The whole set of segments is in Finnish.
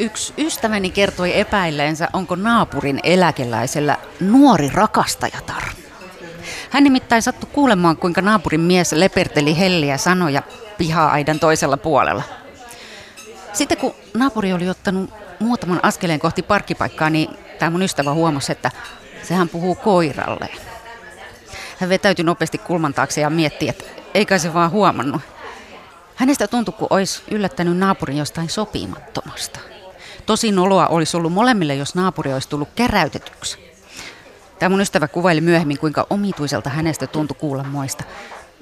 Yksi ystäväni kertoi epäilleensä, onko naapurin eläkeläisellä nuori rakastajatar. Hän nimittäin sattui kuulemaan, kuinka naapurin mies leperteli helliä sanoja piha-aidan toisella puolella. Sitten kun naapuri oli ottanut muutaman askeleen kohti parkkipaikkaa, niin tämä mun ystävä huomasi, että sehän puhuu koiralle. Hän vetäytyi nopeasti kulman taakse ja mietti, että eikä se vaan huomannut. Hänestä tuntui, kun olisi yllättänyt naapurin jostain sopimattomasta. Tosi noloa olisi ollut molemmille, jos naapuri olisi tullut käräytetyksi. Tämä mun ystävä kuvaili myöhemmin, kuinka omituiselta hänestä tuntui kuulla moista.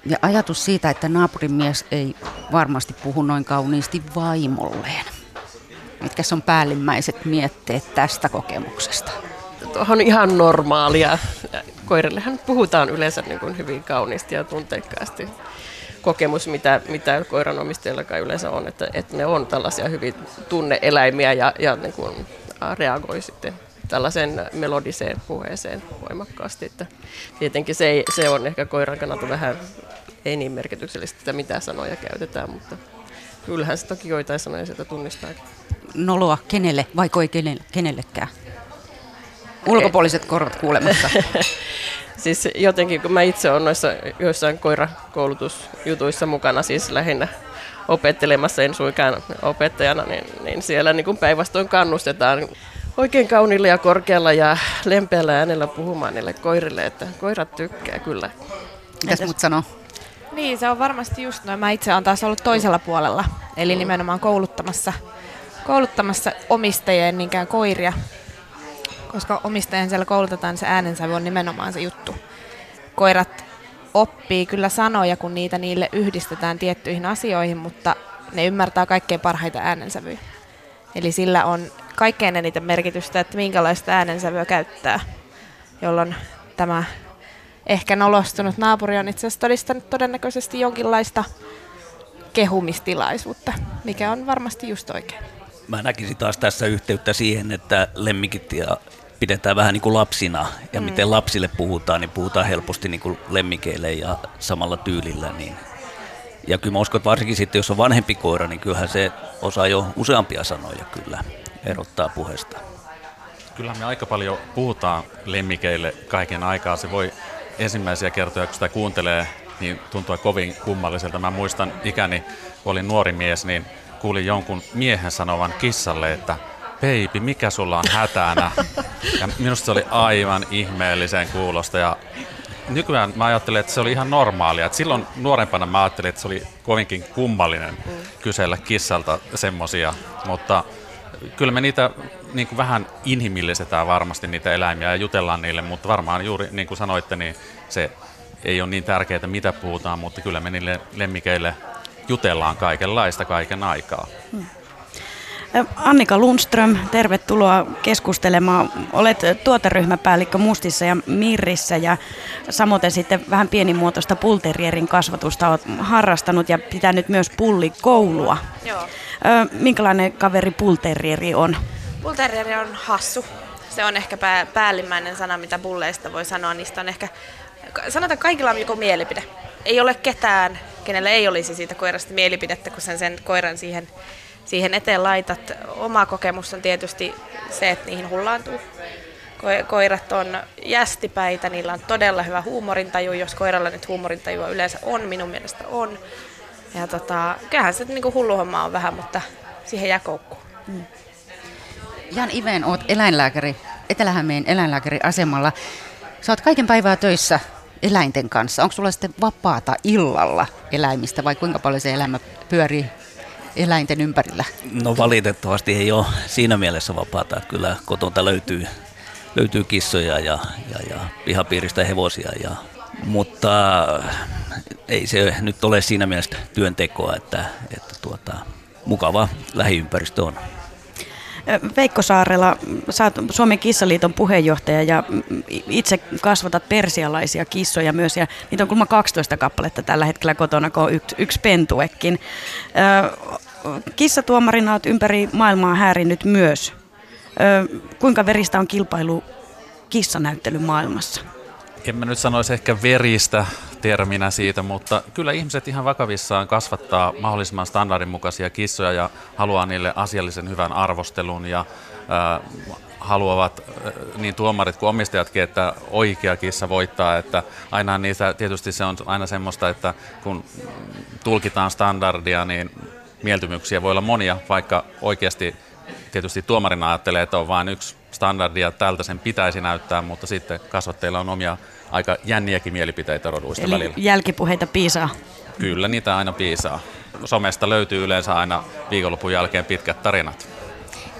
Ja ajatus siitä, että naapurin mies ei varmasti puhu noin kauniisti vaimolleen. Mitkä on päällimmäiset mietteet tästä kokemuksesta? Tuohon ihan normaalia. Koirillehän puhutaan yleensä niin kuin hyvin kauniisti ja tunteikkaasti. Kokemus, mitä, mitä koiranomistajillakaan yleensä on, että, että ne on tällaisia hyvin tunneeläimiä ja, ja niin kuin reagoi sitten tällaiseen melodiseen puheeseen voimakkaasti. Että tietenkin se, ei, se on ehkä koiran kannalta vähän ei niin merkityksellistä, että mitä sanoja käytetään, mutta kyllähän se toki joitain sanoja sieltä tunnistaa. Noloa kenelle, vai kenelle, kenellekään? Ulkopuoliset korvat kuulemassa. siis jotenkin, kun mä itse olen noissa joissain koirakoulutusjutuissa mukana, siis lähinnä opettelemassa, en suinkaan opettajana, niin, niin siellä niin päinvastoin kannustetaan oikein kauniilla ja korkealla ja lempeällä äänellä puhumaan niille koirille, että koirat tykkää kyllä. Mitäs mut sanoo? Niin, se on varmasti just noin. Mä itse olen taas ollut toisella puolella, eli nimenomaan kouluttamassa, kouluttamassa omistajien niinkään koiria, koska omistajien siellä koulutetaan, niin se äänensävy on nimenomaan se juttu. Koirat oppii kyllä sanoja, kun niitä niille yhdistetään tiettyihin asioihin, mutta ne ymmärtää kaikkein parhaita äänensävyjä. Eli sillä on kaikkein eniten merkitystä, että minkälaista äänensävyä käyttää, jolloin tämä ehkä nolostunut naapuri on itse asiassa todistanut todennäköisesti jonkinlaista kehumistilaisuutta, mikä on varmasti just oikein. Mä näkisin taas tässä yhteyttä siihen, että lemmikit ja pidetään vähän niin kuin lapsina ja mm. miten lapsille puhutaan, niin puhutaan helposti niin kuin lemmikeille ja samalla tyylillä. Niin. Ja kyllä mä uskon, että varsinkin sitten, jos on vanhempi koira, niin kyllähän se osaa jo useampia sanoja kyllä erottaa puheesta. Kyllä me aika paljon puhutaan lemmikeille kaiken aikaa. Se voi ensimmäisiä kertoja, kun sitä kuuntelee, niin tuntuu kovin kummalliselta. Mä muistan ikäni, kun olin nuori mies, niin kuulin jonkun miehen sanovan kissalle, että Baby, mikä sulla on hätänä? Ja minusta se oli aivan ihmeellisen kuulosta ja nykyään mä ajattelen, että se oli ihan normaalia. Et silloin nuorempana mä ajattelin, että se oli kovinkin kummallinen mm. kysellä kissalta semmosia, mutta kyllä me niitä niin kuin vähän inhimillistetään varmasti niitä eläimiä ja jutellaan niille, mutta varmaan juuri niin kuin sanoitte, niin se ei ole niin tärkeää, mitä puhutaan, mutta kyllä me niille lemmikeille jutellaan kaikenlaista kaiken aikaa. Hmm. Annika Lundström, tervetuloa keskustelemaan. Olet tuoteryhmäpäällikkö Mustissa ja Mirrissä ja samoin sitten vähän pienimuotoista pulterierin kasvatusta olet harrastanut ja pitänyt myös pullikoulua. Joo. Minkälainen kaveri pulterieri on? Pulterieri on hassu. Se on ehkä pää, päällimmäinen sana, mitä pulleista voi sanoa. Niistä on ehkä, sanotaan kaikilla on joku mielipide. Ei ole ketään, kenellä ei olisi siitä koirasta mielipidettä, kun sen, sen koiran siihen siihen eteen laitat. Oma kokemus on tietysti se, että niihin hullaantuu. Koirat on jästipäitä, niillä on todella hyvä huumorintaju, jos koiralla nyt huumorintajua yleensä on, minun mielestä on. Ja tota, kyllähän se niin hulluhomma on vähän, mutta siihen jää koukkuun. Mm. Jan Iven, oot eläinlääkäri, Etelä-Hämeen eläinlääkäriasemalla. Sä oot kaiken päivää töissä eläinten kanssa. Onko sulla sitten vapaata illalla eläimistä vai kuinka paljon se elämä pyörii eläinten ympärillä? No valitettavasti ei ole siinä mielessä vapaata. Kyllä kotota löytyy, löytyy kissoja ja, ja, ja pihapiiristä hevosia. Ja, mutta ei se nyt ole siinä mielessä työntekoa, että, että tuota, mukava lähiympäristö on. Veikko Saarela, sä Suomen kissaliiton puheenjohtaja ja itse kasvatat persialaisia kissoja myös ja niitä on kulma 12 kappaletta tällä hetkellä kotona, kun on yksi, yksi pentuekin kissatuomarina olet ympäri maailmaa häirinyt myös. Ö, kuinka veristä on kilpailu kissanäyttely maailmassa? En mä nyt sanoisi ehkä veristä. terminä siitä, mutta kyllä ihmiset ihan vakavissaan kasvattaa mahdollisimman standardin mukaisia kissoja ja haluaa niille asiallisen hyvän arvostelun ja äh, haluavat niin tuomarit kuin omistajatkin, että oikea kissa voittaa, että aina niitä, tietysti se on aina semmoista, että kun tulkitaan standardia, niin mieltymyksiä voi olla monia, vaikka oikeasti tietysti tuomarina ajattelee, että on vain yksi standardi ja tältä sen pitäisi näyttää, mutta sitten kasvatteilla on omia aika jänniäkin mielipiteitä roduista Eli välillä. jälkipuheita piisaa. Kyllä, niitä aina piisaa. Somesta löytyy yleensä aina viikonlopun jälkeen pitkät tarinat.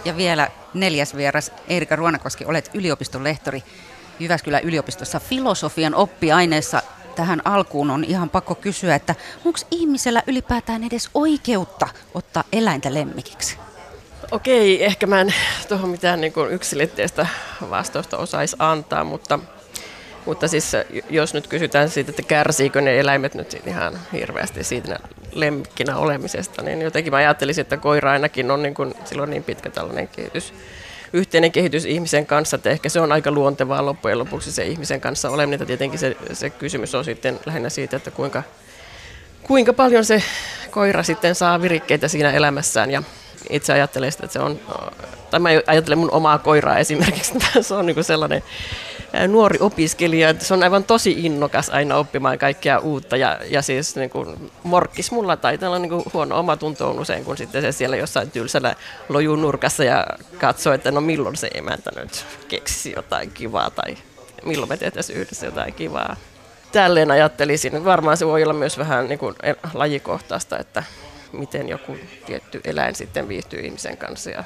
Ja vielä neljäs vieras, Erika Ruonakoski, olet yliopiston lehtori Jyväskylän yliopistossa filosofian oppiaineessa. Tähän alkuun on ihan pakko kysyä, että onko ihmisellä ylipäätään edes oikeutta ottaa eläintä lemmikiksi? Okei, ehkä mä en tuohon mitään niin kuin yksilitteistä vastausta osaisi antaa, mutta, mutta siis jos nyt kysytään siitä, että kärsiikö ne eläimet nyt ihan hirveästi siitä lemmikkinä olemisesta, niin jotenkin mä ajattelisin, että koira ainakin on niin kuin, silloin niin pitkä tällainen kehitys, yhteinen kehitys ihmisen kanssa, että ehkä se on aika luontevaa loppujen lopuksi se ihmisen kanssa oleminen. Ja tietenkin se, se kysymys on sitten lähinnä siitä, että kuinka, kuinka paljon se koira sitten saa virikkeitä siinä elämässään ja itse ajattelen sitä, että se on, tai mä ajattelen mun omaa koiraa esimerkiksi, että se on niin sellainen nuori opiskelija, se on aivan tosi innokas aina oppimaan kaikkea uutta ja, ja siis niin kuin morkkis mulla tai tällä niin kuin huono omatunto on usein, kun sitten se siellä jossain tylsällä lojun nurkassa ja katsoo, että no milloin se emäntä nyt keksisi jotain kivaa tai milloin me tehtäisiin yhdessä jotain kivaa. Tälleen ajattelisin, varmaan se voi olla myös vähän niin kuin lajikohtaista, että miten joku tietty eläin sitten viihtyy ihmisen kanssa. Ja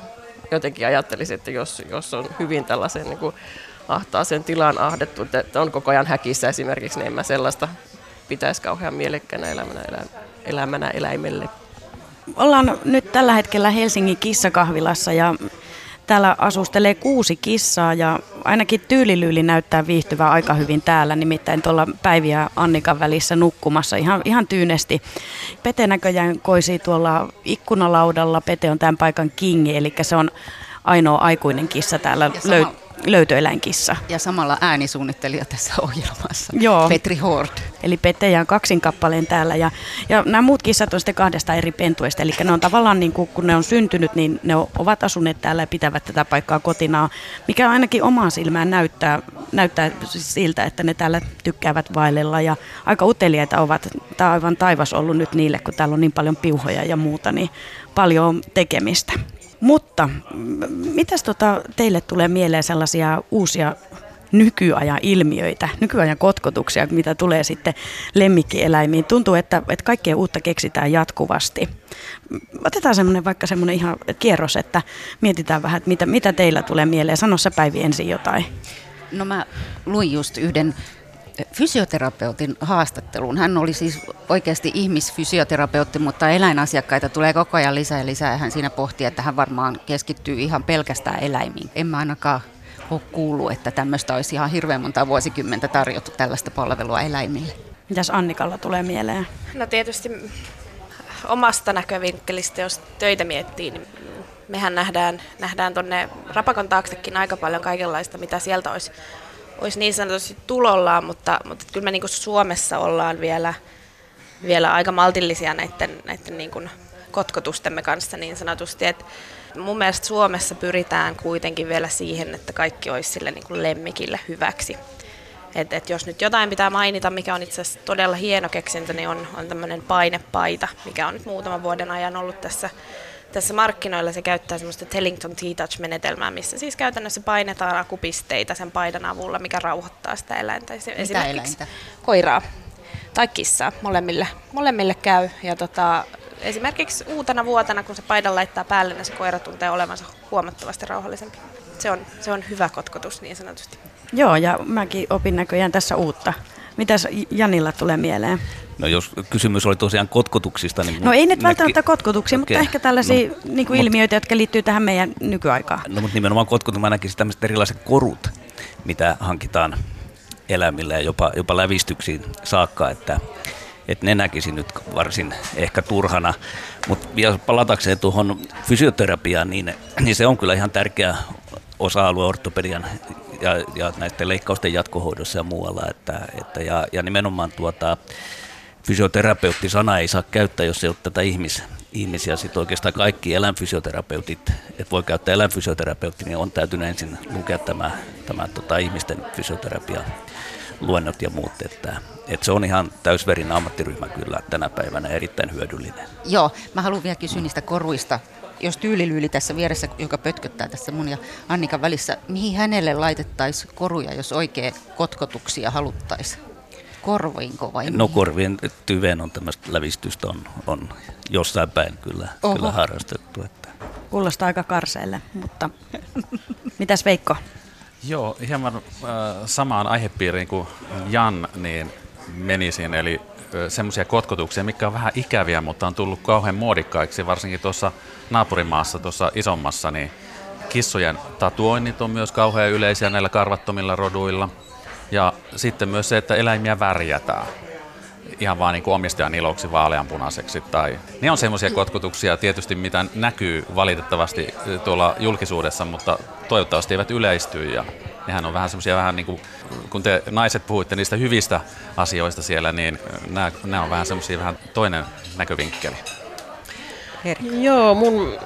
jotenkin ajattelisin, että jos, jos on hyvin tällaisen niin kuin ahtaaseen tilaan ahdettu, että on koko ajan häkissä esimerkiksi, niin en mä sellaista pitäisi kauhean mielekkänä elämänä, elä, elämänä eläimelle. Ollaan nyt tällä hetkellä Helsingin kissakahvilassa ja Täällä asustelee kuusi kissaa ja ainakin tyylilyyli näyttää viihtyvää aika hyvin täällä, nimittäin tuolla Päivi ja Annikan välissä nukkumassa ihan, ihan tyynesti. Pete näköjään koisi tuolla ikkunalaudalla. Pete on tämän paikan kingi, eli se on ainoa aikuinen kissa täällä sama, löy- löytöeläinkissa. Ja samalla äänisuunnittelija tässä ohjelmassa, Joo. Petri Hord. Eli Petejä on kaksin kappaleen täällä. Ja, ja nämä muut kissat on sitten kahdesta eri pentuesta. Eli ne on tavallaan, niin kuin, kun ne on syntynyt, niin ne ovat asuneet täällä ja pitävät tätä paikkaa kotinaan. Mikä ainakin omaan silmään näyttää, näyttää siltä, että ne täällä tykkäävät vaellella. Ja aika uteliaita ovat. Tämä on aivan taivas ollut nyt niille, kun täällä on niin paljon piuhoja ja muuta, niin paljon tekemistä. Mutta mitäs tota, teille tulee mieleen sellaisia uusia nykyajan ilmiöitä, nykyajan kotkotuksia, mitä tulee sitten lemmikkieläimiin. Tuntuu, että, että kaikkea uutta keksitään jatkuvasti. Otetaan semmoinen vaikka semmoinen ihan kierros, että mietitään vähän, että mitä, mitä teillä tulee mieleen. Sano sä Päivi ensin jotain. No mä luin just yhden fysioterapeutin haastatteluun. Hän oli siis oikeasti ihmisfysioterapeutti, mutta eläinasiakkaita tulee koko ajan lisää ja lisää. Hän siinä pohti, että hän varmaan keskittyy ihan pelkästään eläimiin. En mä ainakaan ole kuullut, että tämmöistä olisi ihan hirveän monta vuosikymmentä tarjottu tällaista palvelua eläimille. Mitäs Annikalla tulee mieleen? No tietysti omasta näkövinkkelistä, jos töitä miettii, niin mehän nähdään, nähdään tuonne Rapakon taaksekin aika paljon kaikenlaista, mitä sieltä olisi olisi niin sanotusti tulollaan, mutta, mutta kyllä me niin kuin Suomessa ollaan vielä, vielä aika maltillisia näiden, näiden niin kuin kotkotustemme kanssa niin sanotusti. Et mun mielestä Suomessa pyritään kuitenkin vielä siihen, että kaikki olisi sille niin kuin lemmikille hyväksi. Et, et jos nyt jotain pitää mainita, mikä on itse asiassa todella hieno keksintö, niin on, on tämmöinen painepaita, mikä on nyt muutaman vuoden ajan ollut tässä tässä markkinoilla se käyttää semmoista Tellington T-Touch-menetelmää, missä siis käytännössä painetaan akupisteita sen paidan avulla, mikä rauhoittaa sitä eläintä. Mitä Esimerkiksi eläintä? koiraa tai kissaa, molemmille, molemmille käy. Ja tota, esimerkiksi uutena vuotena, kun se paidan laittaa päälle, niin se koira tuntee olevansa huomattavasti rauhallisempi. Se on, se on hyvä kotkotus niin sanotusti. Joo, ja mäkin opin näköjään tässä uutta. Mitäs Janilla tulee mieleen? No jos kysymys oli tosiaan kotkotuksista, niin... No ei nyt välttämättä kotkotuksia, okay. mutta ehkä tällaisia no, niin kuin mut, ilmiöitä, jotka liittyy tähän meidän nykyaikaan. No mutta nimenomaan kotkotus, mä näkisin tämmöiset erilaiset korut, mitä hankitaan eläimille ja jopa, jopa lävistyksiin saakka, että, että ne näkisin nyt varsin ehkä turhana. Mutta vielä palatakseen tuohon fysioterapiaan, niin, niin se on kyllä ihan tärkeä osa-alue ortopedian ja, ja näiden leikkausten jatkohoidossa ja muualla. Että, että ja, ja nimenomaan tuota, fysioterapeutti-sana ei saa käyttää, jos ei ole tätä ihmis, ihmisiä. Sitten oikeastaan kaikki eläinfysioterapeutit, että voi käyttää eläinfysioterapeutti, niin on täytynyt ensin lukea tämä, tämä tota, ihmisten fysioterapia luennot ja muut. Että, että se on ihan täysverin ammattiryhmä kyllä tänä päivänä erittäin hyödyllinen. Joo, mä haluan vielä kysyä niistä koruista. Jos tyylilyyli tässä vieressä, joka pötköttää tässä mun ja Annikan välissä, mihin hänelle laitettaisiin koruja, jos oikein kotkotuksia haluttaisiin? Korvoinko vai No korvien tyveen on tämmöistä lävistystä on, on jossain päin kyllä, kyllä harrastettu. Että. Kuulostaa aika karseelle, mutta mitäs Veikko? Joo, hieman äh, samaan aihepiiriin kuin Jan niin menisin, eli semmoisia kotkotuksia, mikä on vähän ikäviä, mutta on tullut kauhean muodikkaiksi, varsinkin tuossa naapurimaassa, tuossa isommassa, niin kissojen tatuoinnit on myös kauhean yleisiä näillä karvattomilla roduilla. Ja sitten myös se, että eläimiä värjätään ihan vaan niin kuin omistajan iloksi vaaleanpunaiseksi. Tai, ne on semmoisia kotkutuksia tietysti, mitä näkyy valitettavasti tuolla julkisuudessa, mutta toivottavasti eivät yleisty. Ja nehän on vähän semmoisia vähän niin kuin, kun te naiset puhuitte niistä hyvistä asioista siellä, niin nämä, nämä on vähän semmoisia vähän toinen näkövinkkeli. Joo, mun,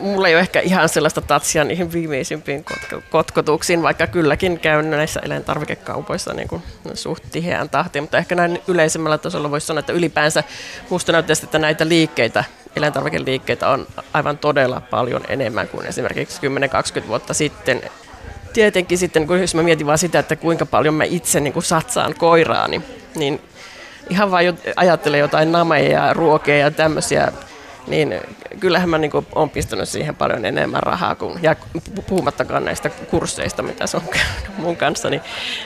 mulla ei ole ehkä ihan sellaista tatsia niihin viimeisimpiin kotko, kotkotuksiin, vaikka kylläkin käyn näissä eläintarvikekaupoissa niin kuin suht tiheään tahtiin, mutta ehkä näin yleisemmällä tasolla voisi sanoa, että ylipäänsä musta näyttäisi, että näitä liikkeitä, eläintarvikeliikkeitä on aivan todella paljon enemmän kuin esimerkiksi 10-20 vuotta sitten. Tietenkin sitten, kun jos mä mietin vaan sitä, että kuinka paljon mä itse niin kuin satsaan koiraani, niin ihan vain ajattelen jotain nameja ja ruokeja ja tämmöisiä niin kyllähän mä niin olen pistänyt siihen paljon enemmän rahaa, kuin, ja puhumattakaan näistä kursseista, mitä se on käynyt mun kanssa, niin,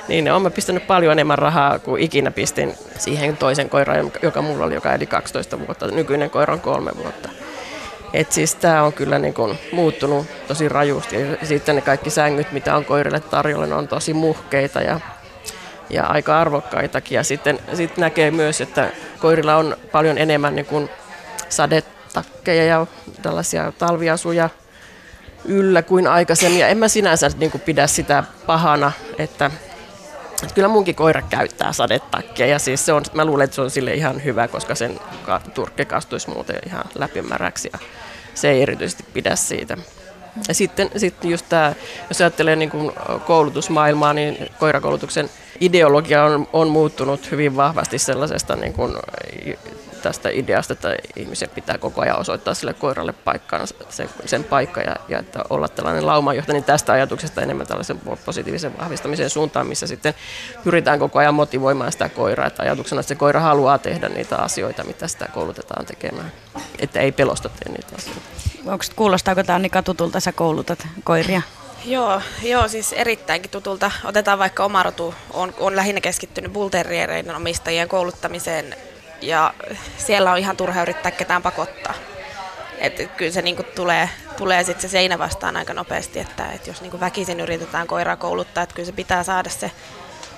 niin olen pistänyt paljon enemmän rahaa kuin ikinä pistin siihen toisen koiraan, joka mulla oli, joka eli 12 vuotta. Nykyinen koira on kolme vuotta. Et siis tämä on kyllä niin kuin muuttunut tosi rajusti. Ja sitten ne kaikki sängyt, mitä on koirille tarjolla, ne on tosi muhkeita ja, ja aika arvokkaitakin. Ja sitten sit näkee myös, että koirilla on paljon enemmän niin kuin sadet takkeja ja tällaisia talviasuja yllä kuin aikaisemmin. Ja en mä sinänsä niin kuin pidä sitä pahana, että, että kyllä munkin koira käyttää sadetakkia ja siis se on, mä luulen, että se on sille ihan hyvä, koska sen turkke kastuisi muuten ihan läpimäräksi ja se ei erityisesti pidä siitä. Ja sitten, sitten just tämä, jos ajattelee niin kuin koulutusmaailmaa, niin koirakoulutuksen ideologia on, on muuttunut hyvin vahvasti sellaisesta niin kuin tästä ideasta, että ihmisen pitää koko ajan osoittaa sille koiralle paikkaan sen, sen paikka ja, ja että olla tällainen laumajohtaja, niin tästä ajatuksesta enemmän tällaisen positiivisen vahvistamisen suuntaan, missä sitten pyritään koko ajan motivoimaan sitä koiraa, että ajatuksena, että se koira haluaa tehdä niitä asioita, mitä sitä koulutetaan tekemään, että ei pelosta tee niitä asioita. Onko, kuulostaako tämä Annika tutulta, sä koulutat koiria? Joo, joo, siis erittäinkin tutulta. Otetaan vaikka oma rotu. On, on lähinnä keskittynyt bulteriereiden omistajien kouluttamiseen ja siellä on ihan turha yrittää ketään pakottaa. Että kyllä se niinku tulee, tulee sit se seinä vastaan aika nopeasti, että, että jos niinku väkisin yritetään koiraa kouluttaa, että kyllä se pitää saada se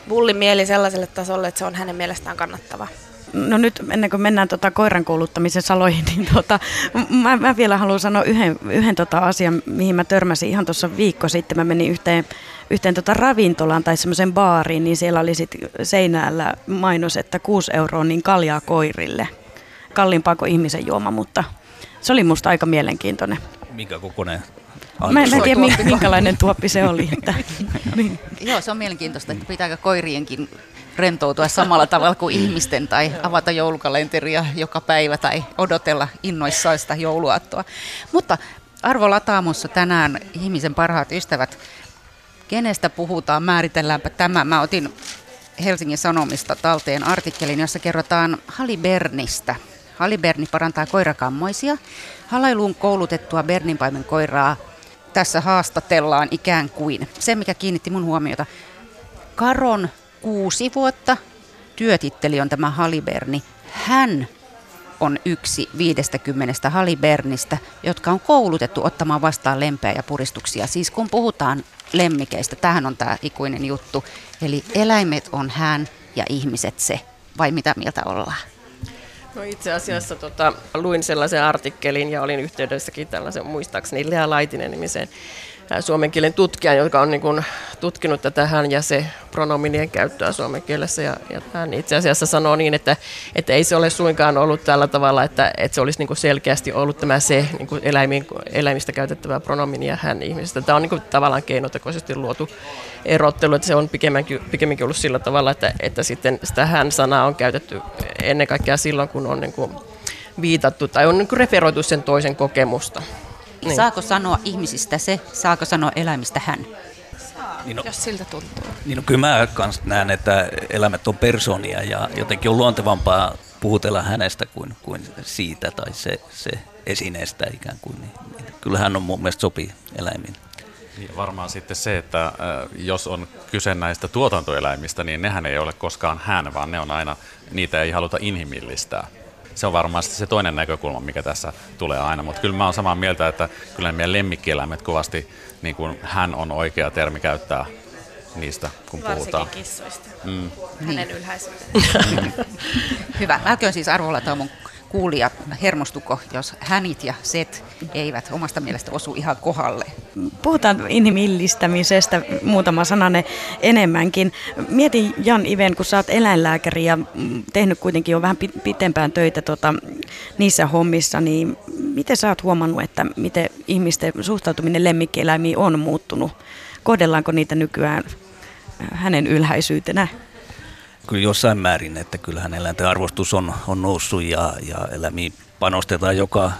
bullin mieli sellaiselle tasolle, että se on hänen mielestään kannattava. No nyt ennen kuin mennään tota koiran kouluttamisen saloihin, niin tota, mä, mä vielä haluan sanoa yhden, yhden tota asian, mihin mä törmäsin ihan tuossa viikko sitten. Mä menin yhteen, yhteen tota ravintolaan tai semmoisen baariin, niin siellä oli sit seinällä mainos, että 6 euroa niin kaljaa koirille. Kalliimpaa kuin ihmisen juoma, mutta se oli musta aika mielenkiintoinen. Mikä kokoinen Mä en tiedä, minkälainen tuoppi se oli. Että, niin. Joo, se on mielenkiintoista, että pitääkö koirienkin rentoutua samalla tavalla kuin ihmisten tai avata joulukalenteria joka päivä tai odotella innoissaan sitä jouluaattoa. Mutta Arvo Lataamossa tänään ihmisen parhaat ystävät. Kenestä puhutaan? Määritelläänpä tämä. Mä otin Helsingin Sanomista talteen artikkelin, jossa kerrotaan Halibernistä. Haliberni parantaa koirakammoisia. Halailuun koulutettua Berninpaimen koiraa tässä haastatellaan ikään kuin. Se, mikä kiinnitti mun huomiota. Karon kuusi vuotta. Työtitteli on tämä Haliberni. Hän on yksi 50 Halibernistä, jotka on koulutettu ottamaan vastaan lempeä ja puristuksia. Siis kun puhutaan lemmikeistä, tähän on tämä ikuinen juttu. Eli eläimet on hän ja ihmiset se. Vai mitä mieltä ollaan? No itse asiassa tota, luin sellaisen artikkelin ja olin yhteydessäkin tällaisen muistaakseni Lea Laitinen nimiseen suomen kielen tutkijan, joka on niin kuin tutkinut tätä hän ja se pronominien käyttöä suomen kielessä. Ja, ja hän itse asiassa sanoo niin, että, että ei se ole suinkaan ollut tällä tavalla, että, että se olisi niin kuin selkeästi ollut tämä se niin kuin eläimin, eläimistä käytettävä pronomini ja hän ihmisestä. Tämä on niin kuin tavallaan keinotekoisesti luotu erottelu, että se on pikemminkin, pikemminkin ollut sillä tavalla, että, että sitten sitä hän-sanaa on käytetty ennen kaikkea silloin, kun on niin kuin viitattu tai on niin kuin referoitu sen toisen kokemusta. Niin. Saako sanoa ihmisistä se, saako sanoa eläimistä hän? Niin no, jos siltä tuntuu. Niin no, kyllä mä kans näen, että eläimet on personia ja jotenkin on luontevampaa puhutella hänestä kuin, kuin siitä tai se, se esineestä ikään kuin. Niin, niin kyllähän on mun mielestä sopii eläimiin. Niin varmaan sitten se, että äh, jos on kyse näistä tuotantoeläimistä, niin nehän ei ole koskaan hän, vaan ne on aina, niitä ei haluta inhimillistää se on varmasti se toinen näkökulma, mikä tässä tulee aina. Mutta kyllä mä oon samaa mieltä, että kyllä meidän lemmikkieläimet kovasti, niin kuin hän on oikea termi käyttää niistä, kun Varsinkin puhutaan. kissoista. Mm. Hänen niin. Hyvä. Älköön siis arvolla mun kuulija hermostuko, jos hänit ja set eivät omasta mielestä osu ihan kohalle. Puhutaan inhimillistämisestä muutama sanane enemmänkin. Mieti Jan Iven, kun sä oot eläinlääkäri ja tehnyt kuitenkin jo vähän pitempään töitä tota, niissä hommissa, niin miten sä oot huomannut, että miten ihmisten suhtautuminen lemmikkieläimiin on muuttunut? Kohdellaanko niitä nykyään hänen ylhäisyytenä? Kyllä jossain määrin, että kyllähän eläinten arvostus on, on noussut ja, ja eläimiin panostetaan joka,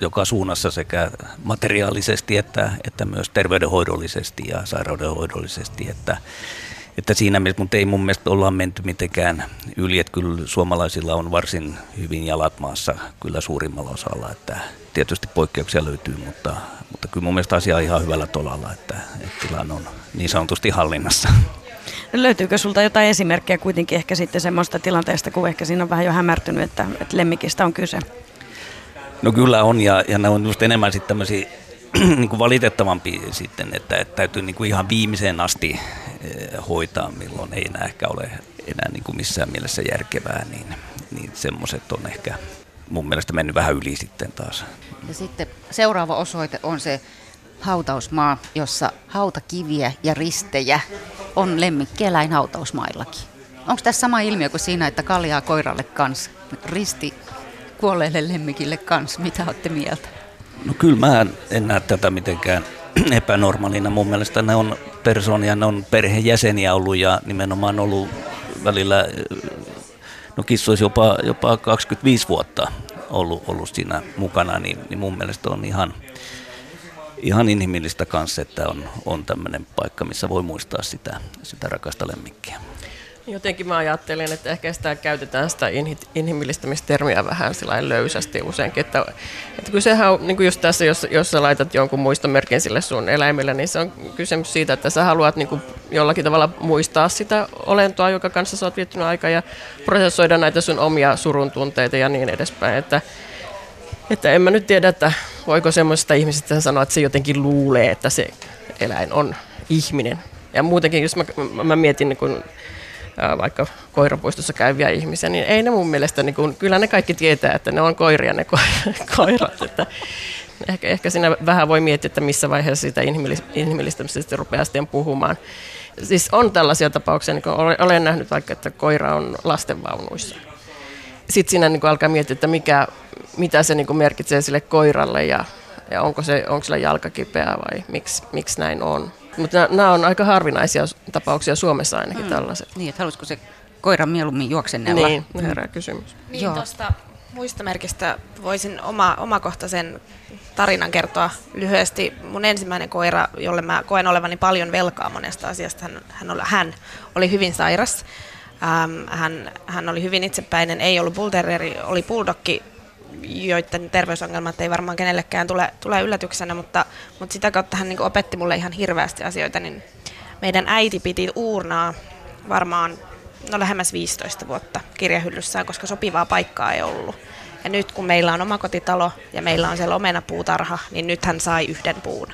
joka suunnassa sekä materiaalisesti että, että myös terveydenhoidollisesti ja sairaudenhoidollisesti. Että, että siinä mielessä, mutta ei mun mielestä olla menty mitenkään yli, että kyllä suomalaisilla on varsin hyvin jalat maassa kyllä suurimmalla osalla, että tietysti poikkeuksia löytyy, mutta, mutta kyllä mun mielestä asia on ihan hyvällä tolalla, että, että tilanne on niin sanotusti hallinnassa. Löytyykö sulta jotain esimerkkejä kuitenkin ehkä sitten semmoista tilanteesta, kun ehkä siinä on vähän jo hämärtynyt, että, että lemmikistä on kyse? No kyllä on, ja, ja ne on just enemmän sitten tämmöisiä niin kuin valitettavampi sitten, että, että täytyy niin kuin ihan viimeiseen asti eh, hoitaa, milloin ei enää ehkä ole enää niin kuin missään mielessä järkevää, niin, niin semmoiset on ehkä mun mielestä mennyt vähän yli sitten taas. Ja sitten seuraava osoite on se hautausmaa, jossa hautakiviä ja ristejä on lemmikkieläin hautausmaillakin. Onko tässä sama ilmiö kuin siinä, että kaljaa koiralle kans, risti kuolleelle lemmikille kans? Mitä olette mieltä? No kyllä mä en näe tätä mitenkään epänormaalina. Mun mielestä ne on persoonia, ne on perheenjäseniä ollut ja nimenomaan ollut välillä, no kissoisi jopa, jopa 25 vuotta ollut, ollut siinä mukana, niin, niin mun mielestä on ihan, ihan inhimillistä kanssa, että on, on tämmöinen paikka, missä voi muistaa sitä, sitä rakasta lemmikkiä. Jotenkin mä ajattelen, että ehkä sitä käytetään sitä inhimillistämistermiä vähän löysästi useinkin. Että, että kun sehän on niin kuin just tässä, jos, jos sä laitat jonkun muistomerkin sille sun eläimelle, niin se on kysymys siitä, että sä haluat niin kuin jollakin tavalla muistaa sitä olentoa, joka kanssa sä oot viettänyt aikaa ja prosessoida näitä sun omia surun tunteita ja niin edespäin. Että, että en mä nyt tiedä, että voiko semmoista ihmisistä sanoa, että se jotenkin luulee, että se eläin on ihminen. Ja muutenkin, jos mä, mä mietin niin kun, vaikka koirapuistossa käyviä ihmisiä, niin ei ne mun mielestä, niin kun, kyllä ne kaikki tietää, että ne on koiria ne ko- koirat. Että ehkä, ehkä siinä vähän voi miettiä, että missä vaiheessa sitä inhimillistämisestä rupeaa sitten puhumaan. Siis on tällaisia tapauksia, niin olen nähnyt vaikka, että koira on lastenvaunuissa. Sitten siinä niin alkaa miettiä, että mikä, mitä se niin merkitsee sille koiralle ja, ja onko, se, onko sillä jalka kipeä vai miksi, miksi näin on. Mutta nämä on aika harvinaisia tapauksia Suomessa ainakin mm. tällaiset. Niin, että haluaisiko se koira mieluummin juoksennella? Niin, herää kysymys. Niin, tuosta muistomerkistä voisin oma, omakohtaisen tarinan kertoa lyhyesti. Mun ensimmäinen koira, jolle mä koen olevani paljon velkaa monesta asiasta, hän, hän, oli, hän oli hyvin sairas. Ähm, hän, hän oli hyvin itsepäinen, ei ollut bull oli bulldogki, joiden terveysongelmat ei varmaan kenellekään tule, tule yllätyksenä, mutta, mutta sitä kautta hän niin opetti mulle ihan hirveästi asioita, niin meidän äiti piti uurnaa varmaan no lähemmäs 15 vuotta kirjahyllyssään, koska sopivaa paikkaa ei ollut. Ja nyt kun meillä on oma kotitalo ja meillä on siellä omenapuutarha, niin nyt hän sai yhden puun.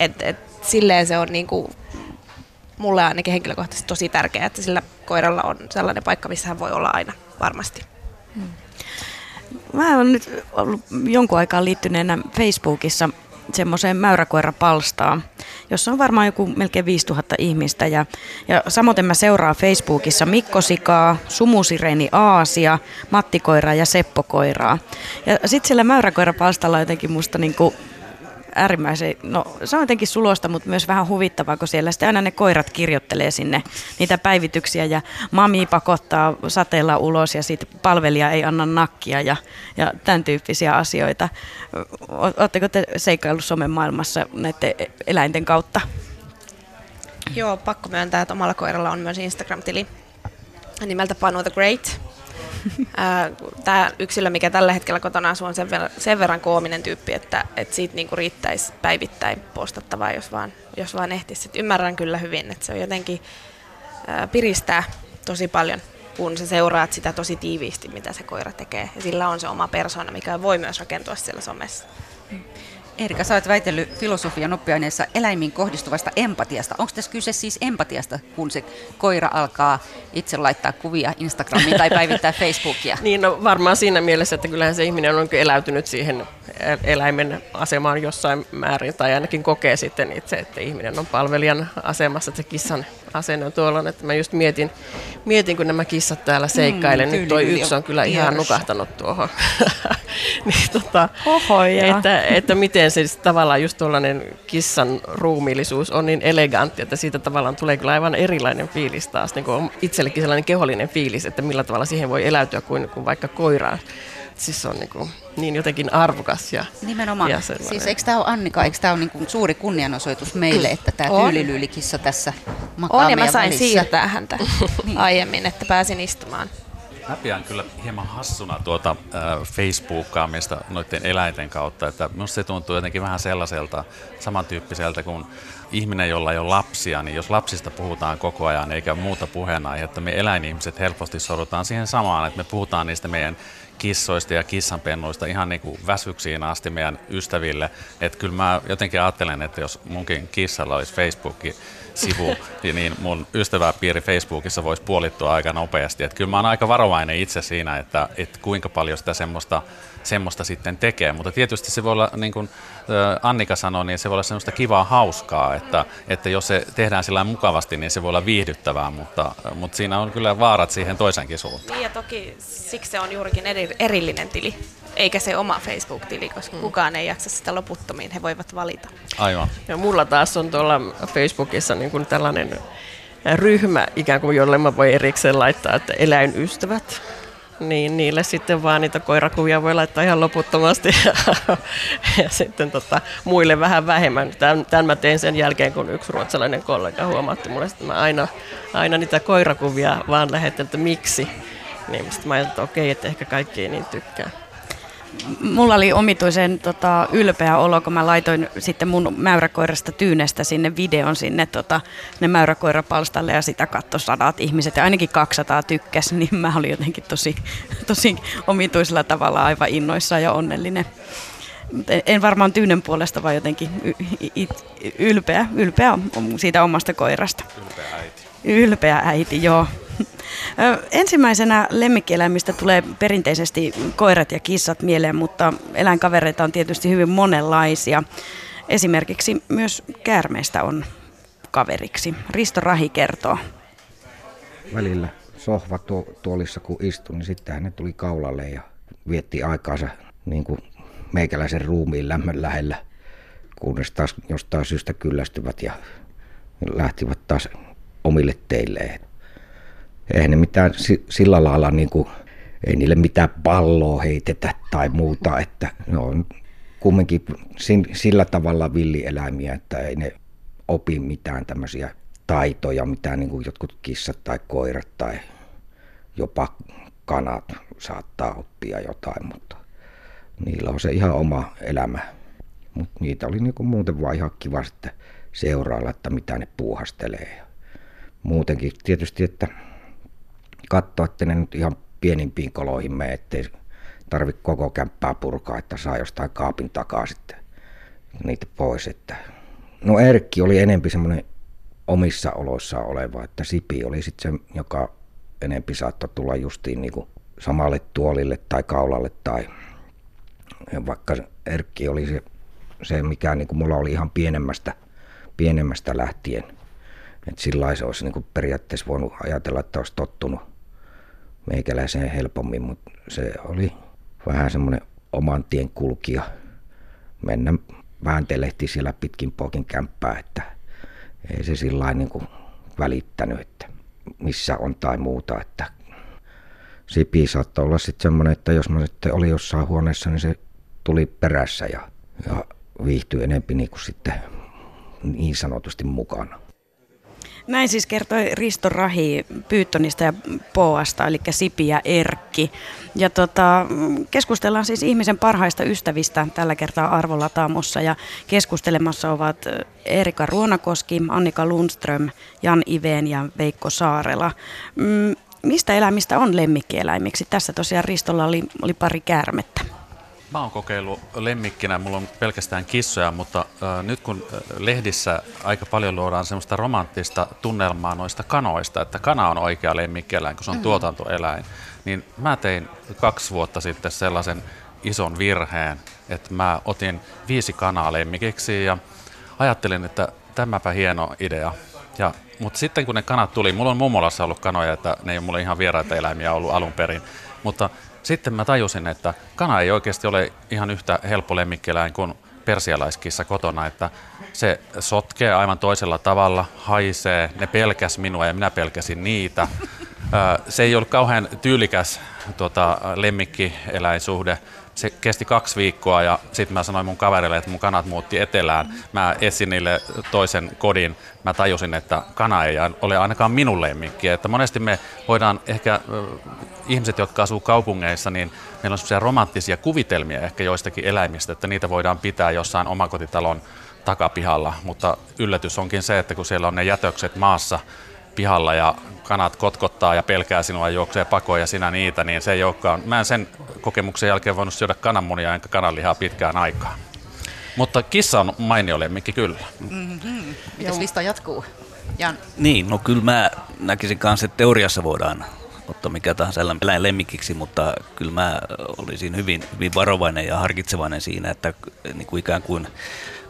Et, et, silleen se on niin kuin, mulle ainakin henkilökohtaisesti tosi tärkeää, että sillä koiralla on sellainen paikka, missä hän voi olla aina varmasti. Hmm. Mä olen nyt ollut jonkun aikaa liittyneenä Facebookissa semmoiseen mäyräkoirapalstaan, jossa on varmaan joku melkein 5000 ihmistä. Ja, ja samoin mä seuraan Facebookissa Mikko Sikaa, Sumusireni Aasia, Matti Koiraa ja Seppo Koiraa. Ja sitten siellä mäyräkoirapalstalla on jotenkin musta niinku äärimmäisen, no se on jotenkin sulosta, mutta myös vähän huvittavaa, kun siellä sitten aina ne koirat kirjoittelee sinne niitä päivityksiä ja mami pakottaa sateella ulos ja sitten palvelija ei anna nakkia ja, ja tämän tyyppisiä asioita. Oletteko te seikkaillut somen maailmassa näiden eläinten kautta? Joo, pakko myöntää, että omalla koiralla on myös Instagram-tili nimeltä Panu the Great. Tämä yksilö, mikä tällä hetkellä kotona asuu, on sen verran, sen verran koominen tyyppi, että, että siitä niinku riittäisi päivittäin postattavaa, jos vaan, jos vaan ehtisi. Et ymmärrän kyllä hyvin, että se on jotenkin ää, piristää tosi paljon, kun sä seuraat sitä tosi tiiviisti, mitä se koira tekee. Ja sillä on se oma persona, mikä voi myös rakentua siellä somessa. Erika, sä oot väitellyt filosofian oppiaineessa eläimiin kohdistuvasta empatiasta. Onko tässä kyse siis empatiasta, kun se koira alkaa itse laittaa kuvia Instagramiin tai päivittää Facebookia? niin, no varmaan siinä mielessä, että kyllähän se ihminen on eläytynyt siihen eläimen asemaan jossain määrin, tai ainakin kokee sitten itse, että ihminen on palvelijan asemassa, että se kissan asenne on tuolla, että mä just mietin, mietin kun nämä kissat täällä seikkailen, mm, nyt toi yksi on kyllä ihan nukahtanut tuohon. niin, tota, Oho, että, että miten se tavallaan just tuollainen kissan ruumiillisuus on niin elegantti, että siitä tavallaan tulee kyllä aivan erilainen fiilis taas, niin kuin itsellekin sellainen kehollinen fiilis, että millä tavalla siihen voi eläytyä kuin, kuin vaikka koiraan siis se on niin, kuin, niin jotenkin arvokas. Ja, Nimenomaan. Ja siis eikö tämä ole Annika, eikö tämä ole niin kuin suuri kunnianosoitus meille, että tämä tyylilyylikissa tässä makaa On ja mä sain välissä. siirtää häntä niin. aiemmin, että pääsin istumaan. Mä pidän kyllä hieman hassuna tuota äh, Facebookkaamista noiden eläinten kautta, että minusta se tuntuu jotenkin vähän sellaiselta samantyyppiseltä kuin ihminen, jolla ei ole lapsia, niin jos lapsista puhutaan koko ajan eikä muuta että me eläinihmiset helposti sorrutaan siihen samaan, että me puhutaan niistä meidän kissoista ja kissanpennuista ihan niin kuin väsyksiin asti meidän ystäville. Että kyllä mä jotenkin ajattelen, että jos munkin kissalla olisi Facebookin sivu, niin mun ystäväpiiri Facebookissa voisi puolittua aika nopeasti. Että kyllä mä oon aika varovainen itse siinä, että, että kuinka paljon sitä semmoista semmoista sitten tekee. Mutta tietysti se voi olla, niin kuin Annika sanoi, niin se voi olla semmoista kivaa hauskaa, että, että jos se tehdään sillä mukavasti, niin se voi olla viihdyttävää, mutta, mutta siinä on kyllä vaarat siihen toisenkin suuntaan. Niin ja toki siksi se on juurikin eri, erillinen tili, eikä se oma Facebook-tili, koska mm. kukaan ei jaksa sitä loputtomiin, he voivat valita. Aivan. Ja mulla taas on tuolla Facebookissa niin kuin tällainen ryhmä, ikään kuin jolle mä voi erikseen laittaa, että eläinystävät niin niille sitten vaan niitä koirakuvia voi laittaa ihan loputtomasti ja sitten tota, muille vähän vähemmän. Tämän, tämän mä tein sen jälkeen, kun yksi ruotsalainen kollega huomatti mulle, että mä aina, aina niitä koirakuvia vaan lähetin, että miksi. Niin sitten mä ajattelin, että okei, että ehkä kaikki ei niin tykkää mulla oli omituisen tota, ylpeä olo, kun mä laitoin sitten mun mäyräkoirasta tyynestä sinne videon sinne, tota, sinne mäyräkoirapalstalle ja sitä katto sadat ihmiset ja ainakin 200 tykkäs, niin mä olin jotenkin tosi, tosi omituisella tavalla aivan innoissaan ja onnellinen. En varmaan tyynen puolesta, vaan jotenkin ylpeä, ylpeä siitä omasta koirasta. Ylpeä äiti. Ylpeä äiti, joo. Ensimmäisenä lemmikkieläimistä tulee perinteisesti koirat ja kissat mieleen, mutta eläinkavereita on tietysti hyvin monenlaisia. Esimerkiksi myös käärmeistä on kaveriksi. Risto Rahi kertoo. Välillä sohva tuolissa kun istui, niin sitten hän tuli kaulalle ja vietti aikaansa niin kuin meikäläisen ruumiin lämmön lähellä, kunnes taas jostain syystä kyllästyvät ja lähtivät taas omille teilleen eihän ne mitään sillä lailla niin kuin, ei niille mitään palloa heitetä tai muuta, että ne on kumminkin sillä tavalla villieläimiä, että ei ne opi mitään tämmöisiä taitoja, mitä niin kuin jotkut kissat tai koirat tai jopa kanat saattaa oppia jotain, mutta niillä on se ihan oma elämä. Mutta niitä oli niin kuin muuten vaan ihan kiva sitten seurailla, että mitä ne puuhastelee. Muutenkin tietysti, että katsoa, että ne nyt ihan pienimpiin koloihin mene, ettei tarvitse koko kämppää purkaa, että saa jostain kaapin takaa sitten niitä pois. Että... No Erkki oli enempi semmoinen omissa oloissa oleva, että Sipi oli sitten se, joka enempi saattoi tulla justiin niin samalle tuolille tai kaulalle tai vaikka Erkki oli se se, mikä niin kuin mulla oli ihan pienemmästä, pienemmästä lähtien. Että sillä se olisi niin kuin periaatteessa voinut ajatella, että olisi tottunut meikäläiseen helpommin, mutta se oli vähän semmoinen oman tien kulkija. Mennä vääntelehti siellä pitkin poikin kämppää, että ei se sillä niin kuin välittänyt, että missä on tai muuta. Että Sipi saattoi olla sitten semmoinen, että jos mä sitten olin jossain huoneessa, niin se tuli perässä ja, ja viihtyi enempi niin kuin sitten niin sanotusti mukana. Näin siis kertoi Risto Rahi Pyyttonista ja Poasta, eli Sipi ja Erkki. Ja tota, keskustellaan siis ihmisen parhaista ystävistä tällä kertaa Arvolataamossa. Ja keskustelemassa ovat Erika Ruonakoski, Annika Lundström, Jan Iveen ja Veikko Saarela. Mm, mistä eläimistä on lemmikkieläimiksi? Tässä tosiaan Ristolla oli, oli pari käärmettä. Mä oon kokeillut lemmikkinä, mulla on pelkästään kissoja, mutta äh, nyt kun lehdissä aika paljon luodaan semmoista romanttista tunnelmaa noista kanoista, että kana on oikea lemmikkieläin, kun se on mm. tuotantoeläin, niin mä tein kaksi vuotta sitten sellaisen ison virheen, että mä otin viisi kanaa lemmikiksi ja ajattelin, että tämäpä hieno idea. Ja, mutta sitten kun ne kanat tuli, mulla on mummolassa ollut kanoja, että ne ei ole mulle ihan vieraita eläimiä ollut alun perin, mutta sitten mä tajusin, että kana ei oikeasti ole ihan yhtä helppo lemmikkieläin kuin persialaiskissa kotona, että se sotkee aivan toisella tavalla, haisee, ne pelkäs minua ja minä pelkäsin niitä. Se ei ollut kauhean tyylikäs tota, lemmikkieläinsuhde. Se kesti kaksi viikkoa ja sitten mä sanoin mun kaverille, että mun kanat muutti etelään. Mä etsin niille toisen kodin. Mä tajusin, että kana ei ole ainakaan minun lemmikki. Että monesti me voidaan ehkä ihmiset, jotka asuu kaupungeissa, niin meillä on sellaisia romanttisia kuvitelmia ehkä joistakin eläimistä, että niitä voidaan pitää jossain omakotitalon takapihalla, mutta yllätys onkin se, että kun siellä on ne jätökset maassa pihalla ja kanat kotkottaa ja pelkää sinua juoksee pakoon ja sinä niitä, niin se ei olekaan. Mä en sen kokemuksen jälkeen voinut syödä kananmunia enkä kananlihaa pitkään aikaa. Mutta kissa on mainio lemmikki kyllä. Mm-hmm. Mitäs lista jatkuu? Jan. Niin, no kyllä mä näkisin kanssa, että teoriassa voidaan ottaa mikä tahansa eläin lemmikiksi, mutta kyllä mä olisin hyvin, hyvin varovainen ja harkitsevainen siinä, että niin kuin ikään kuin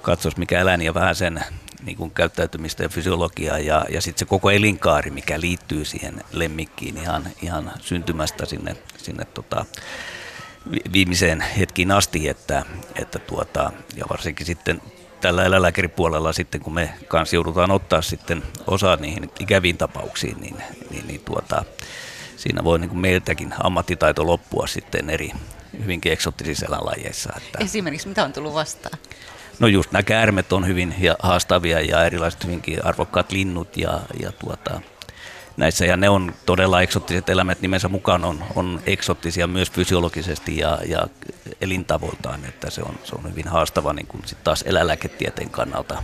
katsoisi mikä eläin ja vähän sen niin kuin käyttäytymistä ja fysiologiaa ja, ja sitten se koko elinkaari, mikä liittyy siihen lemmikkiin ihan, ihan syntymästä sinne, sinne tota, viimeiseen hetkiin asti, että, että tuota, ja varsinkin sitten tällä eläinlääkäripuolella sitten, kun me kanssa joudutaan ottaa sitten osaa niihin ikäviin tapauksiin, niin, niin, niin tuota, siinä voi niin kuin meiltäkin ammattitaito loppua sitten eri hyvinkin eksottisissa eläinlajeissa. Että Esimerkiksi mitä on tullut vastaan? No just nämä käärmet on hyvin haastavia ja erilaiset hyvinkin arvokkaat linnut ja, ja tuota, näissä, ja ne on todella eksottiset eläimet nimensä mukaan on, on eksottisia myös fysiologisesti ja, ja elintavoiltaan, että se on, se on hyvin haastava niin kuin sit taas eläinlääketieteen kannalta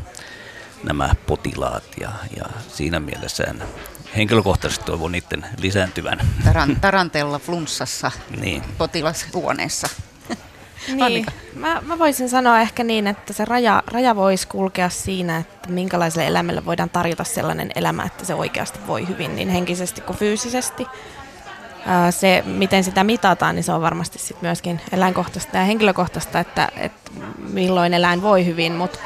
nämä potilaat ja, ja siinä mielessä en henkilökohtaisesti toivon niiden lisääntyvän. Taran, tarantella flunssassa niin. potilashuoneessa. Niin, mä, mä voisin sanoa ehkä niin, että se raja, raja voisi kulkea siinä, että minkälaiselle eläimelle voidaan tarjota sellainen elämä, että se oikeasti voi hyvin niin henkisesti kuin fyysisesti. Se, miten sitä mitataan, niin se on varmasti sit myöskin eläinkohtaista ja henkilökohtaista, että, että milloin eläin voi hyvin, mutta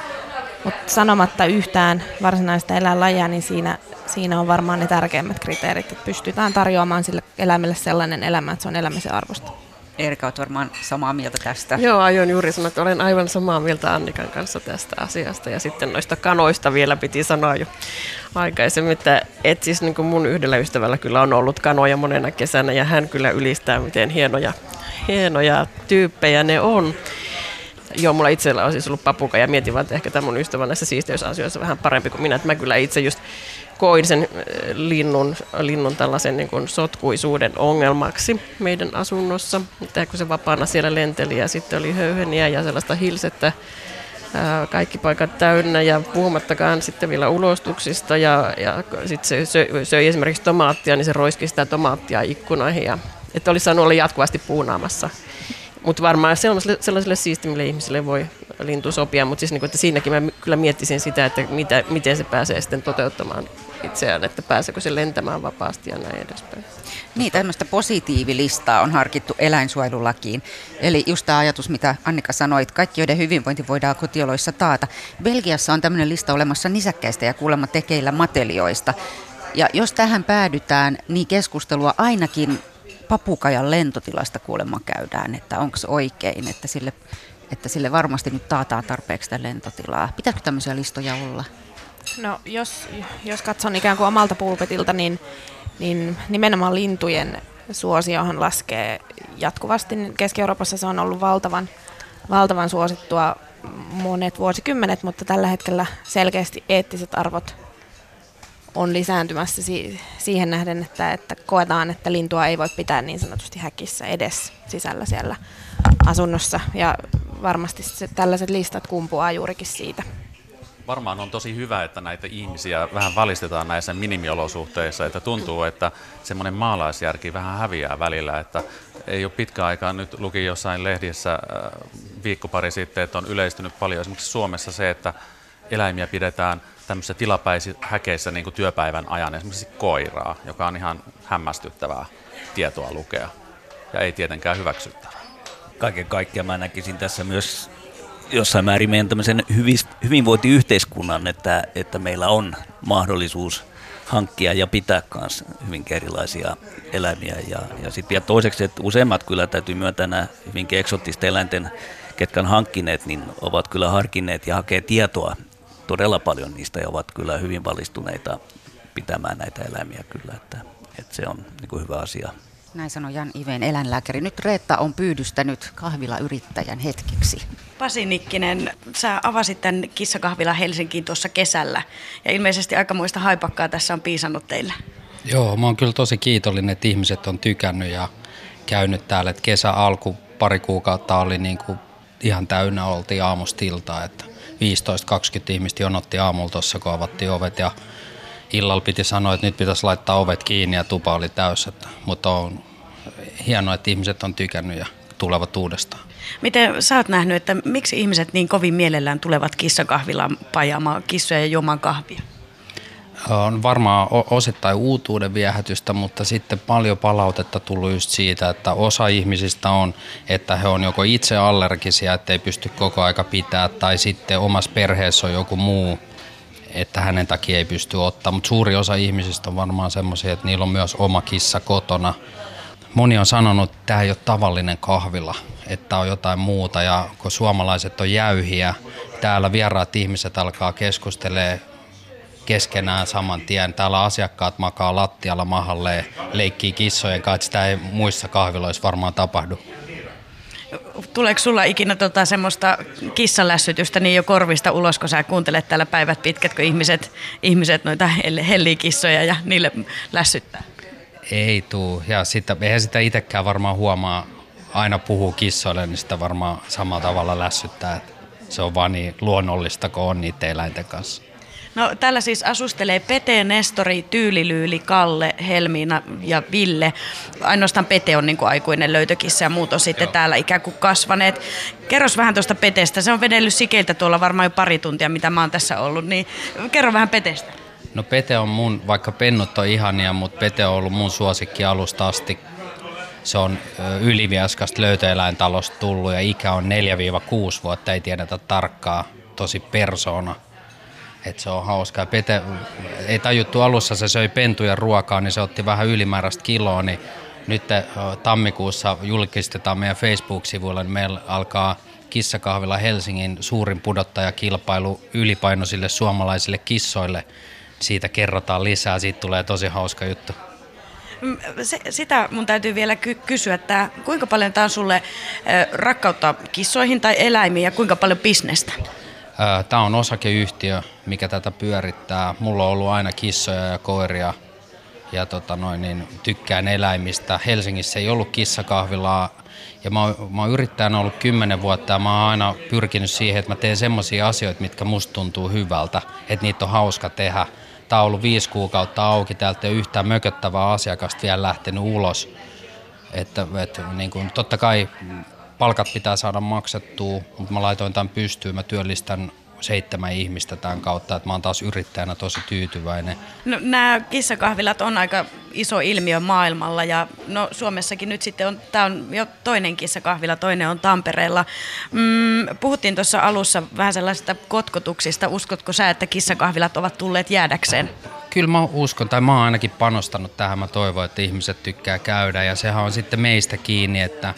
mutta sanomatta yhtään varsinaista eläinlajia, niin siinä, siinä on varmaan ne tärkeimmät kriteerit, että pystytään tarjoamaan sille eläimelle sellainen elämä, että se on elämisen arvosta. Erika, olet varmaan samaa mieltä tästä. Joo, aion juuri sanoa, että olen aivan samaa mieltä Annikan kanssa tästä asiasta. Ja sitten noista kanoista vielä piti sanoa jo aikaisemmin, että, että siis niin kuin mun yhdellä ystävällä kyllä on ollut kanoja monena kesänä ja hän kyllä ylistää, miten hienoja, hienoja tyyppejä ne on. Joo, mulla itsellä on siis ollut papuka ja mietin vaan, että ehkä tämä mun ystävä näissä siisteysasioissa vähän parempi kuin minä. Että mä kyllä itse just koin sen äh, linnun, linnun tällaisen niin kuin sotkuisuuden ongelmaksi meidän asunnossa. Että kun se vapaana siellä lenteli ja sitten oli höyheniä ja sellaista hilsettä äh, kaikki paikat täynnä ja puhumattakaan sitten vielä ulostuksista ja, ja sitten se söi, söi esimerkiksi tomaattia, niin se roiski sitä tomaattia ikkunoihin ja että olisi saanut olla jatkuvasti puunaamassa mutta varmaan sellaisille, sellaisille siistimmille ihmisille voi lintu sopia, mutta siis niin kuin, että siinäkin mä kyllä miettisin sitä, että mitä, miten se pääsee sitten toteuttamaan itseään, että pääseekö se lentämään vapaasti ja näin edespäin. Niin, tämmöistä positiivilistaa on harkittu eläinsuojelulakiin. Eli just tämä ajatus, mitä Annika sanoi, että kaikki, joiden hyvinvointi voidaan kotioloissa taata. Belgiassa on tämmöinen lista olemassa nisäkkäistä ja kuulemma tekeillä matelioista. Ja jos tähän päädytään, niin keskustelua ainakin papukajan lentotilasta kuulemma käydään, että onko se oikein, että sille, että sille varmasti nyt taataan tarpeeksi sitä lentotilaa. Pitäisikö tämmöisiä listoja olla? No jos, jos katson ikään kuin omalta pulpetilta, niin, niin nimenomaan lintujen suosiohan laskee jatkuvasti. Keski-Euroopassa se on ollut valtavan, valtavan suosittua monet vuosikymmenet, mutta tällä hetkellä selkeästi eettiset arvot on lisääntymässä si- siihen nähden, että, että koetaan, että lintua ei voi pitää niin sanotusti häkissä edes sisällä siellä asunnossa. Ja varmasti se, tällaiset listat kumpuaa juurikin siitä. Varmaan on tosi hyvä, että näitä ihmisiä vähän valistetaan näissä minimiolosuhteissa, että tuntuu, että semmoinen maalaisjärki vähän häviää välillä, että ei ole pitkä aikaa, nyt luki jossain lehdissä äh, viikko pari sitten, että on yleistynyt paljon esimerkiksi Suomessa se, että eläimiä pidetään tämmöisissä tilapäisissä häkeissä niin kuin työpäivän ajan, esimerkiksi koiraa, joka on ihan hämmästyttävää tietoa lukea ja ei tietenkään hyväksyttävää. Kaiken kaikkiaan mä näkisin tässä myös jossain määrin meidän tämmöisen hyvinvointiyhteiskunnan, että, että meillä on mahdollisuus hankkia ja pitää myös hyvin erilaisia eläimiä. Ja, ja, sit, ja toiseksi, että useimmat kyllä täytyy myöntää nämä hyvinkin eksottisten eläinten, ketkä on hankkineet, niin ovat kyllä harkineet ja hakee tietoa todella paljon niistä ja ovat kyllä hyvin valistuneita pitämään näitä eläimiä kyllä, että, että se on niin kuin hyvä asia. Näin sanoi Jan Iveen eläinlääkäri. Nyt Reetta on pyydystänyt kahvilayrittäjän hetkeksi. Pasi Nikkinen, sä avasit tämän kissakahvila Helsinkiin tuossa kesällä ja ilmeisesti aikamoista haipakkaa tässä on piisannut teille. Joo, mä oon kyllä tosi kiitollinen, että ihmiset on tykännyt ja käynyt täällä. Että kesä alku pari kuukautta oli niin kuin ihan täynnä, oltiin aamustilta, että 15-20 ihmistä jonotti aamulla tuossa, kun avattiin ovet ja illalla piti sanoa, että nyt pitäisi laittaa ovet kiinni ja tupa oli täys. Että, mutta on hienoa, että ihmiset on tykännyt ja tulevat uudestaan. Miten sä oot nähnyt, että miksi ihmiset niin kovin mielellään tulevat kissakahvilaan pajaamaan kissoja ja juomaan kahvia? On varmaan osittain uutuuden viehätystä, mutta sitten paljon palautetta tullut just siitä, että osa ihmisistä on, että he on joko itse allergisia, ettei pysty koko aika pitää, tai sitten omassa perheessä on joku muu, että hänen takia ei pysty ottaa. Mutta suuri osa ihmisistä on varmaan semmoisia, että niillä on myös oma kissa kotona. Moni on sanonut, että tämä ei ole tavallinen kahvila, että on jotain muuta. Ja kun suomalaiset on jäyhiä, täällä vieraat ihmiset alkaa keskustelemaan keskenään saman tien. Täällä asiakkaat makaa lattialla mahalle, leikkii kissojen kanssa, sitä ei muissa kahviloissa varmaan tapahdu. Tuleeko sulla ikinä tota semmoista kissalässytystä niin jo korvista ulos, kun sä kuuntelet täällä päivät pitkät, kun ihmiset, ihmiset noita hellii kissoja ja niille lässyttää? Ei tuu, ja sitä, eihän sitä itsekään varmaan huomaa, aina puhuu kissoille, niin sitä varmaan samalla tavalla lässyttää. Se on vaan niin luonnollista, kun on niiden eläinten kanssa. No täällä siis asustelee Pete, Nestori, Tyylilyyli, Kalle, Helmiina ja Ville. Ainoastaan Pete on niin kuin aikuinen löytökissä ja muut on sitten Joo. täällä ikään kuin kasvaneet. Kerros vähän tuosta Petestä. Se on vedellyt sikeiltä tuolla varmaan jo pari tuntia, mitä mä oon tässä ollut. Niin kerro vähän Petestä. No Pete on mun, vaikka pennut on ihania, mutta Pete on ollut mun suosikki alusta asti. Se on Yliviaskasta löytöeläintalosta tullut ja ikä on 4-6 vuotta, ei tiedetä tarkkaa, tosi persoona – että se on hauskaa. Pete, ei tajuttu alussa, se söi pentuja ruokaa, niin se otti vähän ylimääräistä kiloa, niin nyt tammikuussa julkistetaan meidän Facebook-sivuilla, niin meillä alkaa Kissakahvilla Helsingin suurin pudottajakilpailu ylipainoisille suomalaisille kissoille. Siitä kerrotaan lisää, siitä tulee tosi hauska juttu. Mm, se, sitä mun täytyy vielä ky- kysyä, että kuinka paljon tämä on sulle rakkautta kissoihin tai eläimiin ja kuinka paljon bisnestä? Tämä on osakeyhtiö, mikä tätä pyörittää. Mulla on ollut aina kissoja ja koiria ja tota noin, niin tykkään eläimistä. Helsingissä ei ollut kissakahvilaa ja mä oon, mä oon yrittäjänä ollut kymmenen vuotta ja mä oon aina pyrkinyt siihen, että mä teen semmoisia asioita, mitkä musta tuntuu hyvältä, että niitä on hauska tehdä. Tämä on ollut viisi kuukautta auki, täältä ei yhtään mököttävää asiakasta vielä lähtenyt ulos. Että, että niin kuin, totta kai palkat pitää saada maksettua, mutta mä laitoin tämän pystyyn, mä työllistän seitsemän ihmistä tämän kautta, että mä oon taas yrittäjänä tosi tyytyväinen. No, nämä kissakahvilat on aika iso ilmiö maailmalla ja no, Suomessakin nyt sitten on, tämä on jo toinen kissakahvila, toinen on Tampereella. Mm, puhuttiin tuossa alussa vähän sellaisista kotkotuksista. Uskotko sä, että kissakahvilat ovat tulleet jäädäkseen? Kyllä mä uskon, tai mä oon ainakin panostanut tähän. Mä toivon, että ihmiset tykkää käydä ja sehän on sitten meistä kiinni, että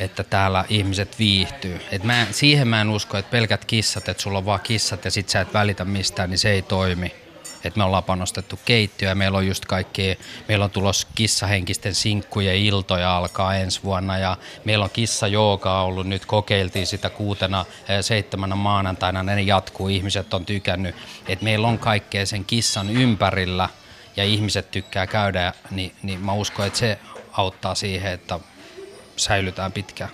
että täällä ihmiset viihtyy. Et mä, siihen mä en usko, että pelkät kissat, että sulla on vaan kissat ja sit sä et välitä mistään, niin se ei toimi. Et me ollaan panostettu keittiöä meillä on just kaikki, meillä on tulos kissahenkisten sinkkujen iltoja alkaa ensi vuonna ja meillä on kissa joogaa ollut nyt, kokeiltiin sitä kuutena, seitsemänä maanantaina, ne jatkuu, ihmiset on tykännyt. Et meillä on kaikkea sen kissan ympärillä ja ihmiset tykkää käydä, niin, niin mä uskon, että se auttaa siihen, että säilytään pitkään.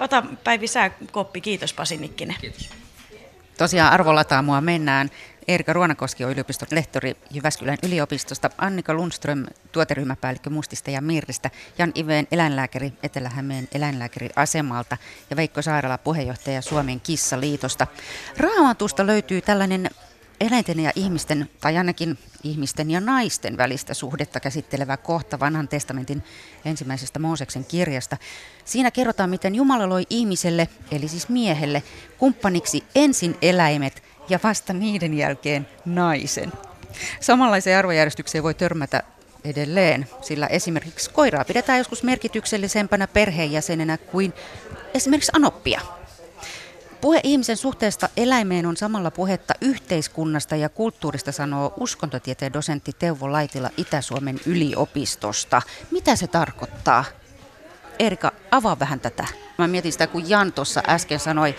Ota Päivi sä koppi. Kiitos Pasi Nikkinen. Kiitos. Tosiaan arvolataamoa mennään. Erika Ruonakoski on yliopiston lehtori Jyväskylän yliopistosta, Annika Lundström tuoteryhmäpäällikkö Mustista ja Mirristä, Jan Iveen eläinlääkäri Etelä-Hämeen eläinlääkäriasemalta ja Veikko Sairala puheenjohtaja Suomen Kissaliitosta. Raamatusta löytyy tällainen eläinten ja ihmisten, tai ainakin ihmisten ja naisten välistä suhdetta käsittelevä kohta vanhan testamentin ensimmäisestä Mooseksen kirjasta. Siinä kerrotaan, miten Jumala loi ihmiselle, eli siis miehelle, kumppaniksi ensin eläimet ja vasta niiden jälkeen naisen. Samanlaiseen arvojärjestykseen voi törmätä edelleen, sillä esimerkiksi koiraa pidetään joskus merkityksellisempänä perheenjäsenenä kuin esimerkiksi anoppia. Puhe ihmisen suhteesta eläimeen on samalla puhetta yhteiskunnasta ja kulttuurista, sanoo uskontotieteen dosentti Teuvo Laitila Itä-Suomen yliopistosta. Mitä se tarkoittaa? Erika, avaa vähän tätä. Mä mietin sitä, kun Jan tuossa äsken sanoi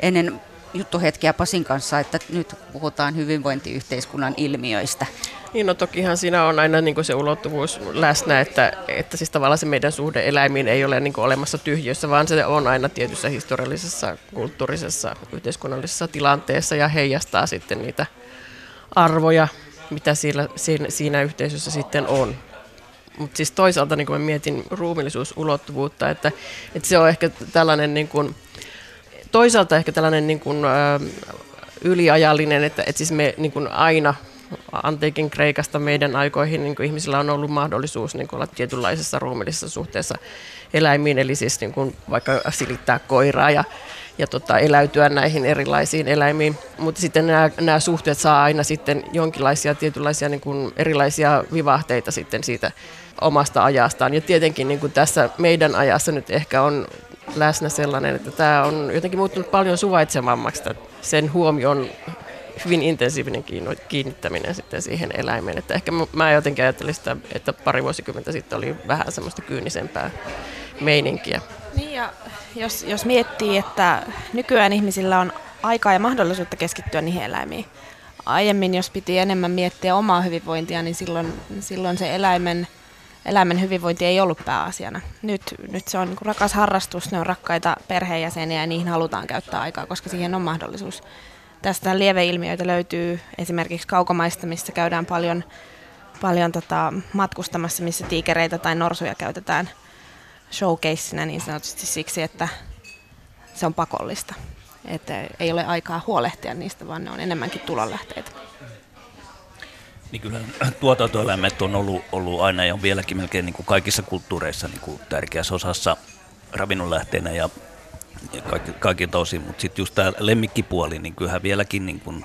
ennen juttuhetkeä Pasin kanssa, että nyt puhutaan hyvinvointiyhteiskunnan ilmiöistä. Niin no tokihan siinä on aina niin se ulottuvuus läsnä, että, että siis tavallaan se meidän suhde eläimiin ei ole niin olemassa tyhjössä, vaan se on aina tietyssä historiallisessa, kulttuurisessa, yhteiskunnallisessa tilanteessa ja heijastaa sitten niitä arvoja, mitä siinä, siinä, siinä yhteisössä sitten on. Mutta siis toisaalta niin mä mietin ruumillisuusulottuvuutta, että, että se on ehkä tällainen niin kuin, toisaalta ehkä tällainen niin kuin, yliajallinen, että, että siis me niin kuin aina antiikin Kreikasta meidän aikoihin niin kuin ihmisillä on ollut mahdollisuus niin kuin olla tietynlaisessa ruumillisessa suhteessa eläimiin, eli siis niin kuin vaikka silittää koiraa ja, ja tota, eläytyä näihin erilaisiin eläimiin. Mutta sitten nämä, nämä suhteet saa aina sitten jonkinlaisia tietynlaisia niin kuin erilaisia vivahteita sitten siitä omasta ajastaan. Ja tietenkin niin kuin tässä meidän ajassa nyt ehkä on läsnä sellainen, että tämä on jotenkin muuttunut paljon suvaitsevammaksi sen huomion hyvin intensiivinen kiinnittäminen sitten siihen eläimeen. Että ehkä mä jotenkin ajattelin sitä, että pari vuosikymmentä sitten oli vähän semmoista kyynisempää meininkiä. Niin ja jos, jos miettii, että nykyään ihmisillä on aikaa ja mahdollisuutta keskittyä niihin eläimiin. Aiemmin, jos piti enemmän miettiä omaa hyvinvointia, niin silloin, silloin se eläimen, eläimen hyvinvointi ei ollut pääasiana. Nyt, nyt se on niin rakas harrastus, ne on rakkaita perheenjäseniä ja niihin halutaan käyttää aikaa, koska siihen on mahdollisuus. Tästä lieveilmiöitä löytyy esimerkiksi kaukomaista, missä käydään paljon, paljon tota, matkustamassa, missä tiikereitä tai norsuja käytetään showcaseina niin sanotusti siksi, että se on pakollista. Että ei ole aikaa huolehtia niistä, vaan ne on enemmänkin tulonlähteitä. Niin kyllä tuotantoeläimet on ollut, ollut aina ja on vieläkin melkein niin kuin kaikissa kulttuureissa niin kuin tärkeässä osassa ravinnonlähteenä ja kaikki, kaikilta osin, mutta sitten just tämä lemmikkipuoli, niin kyllähän vieläkin niin kun,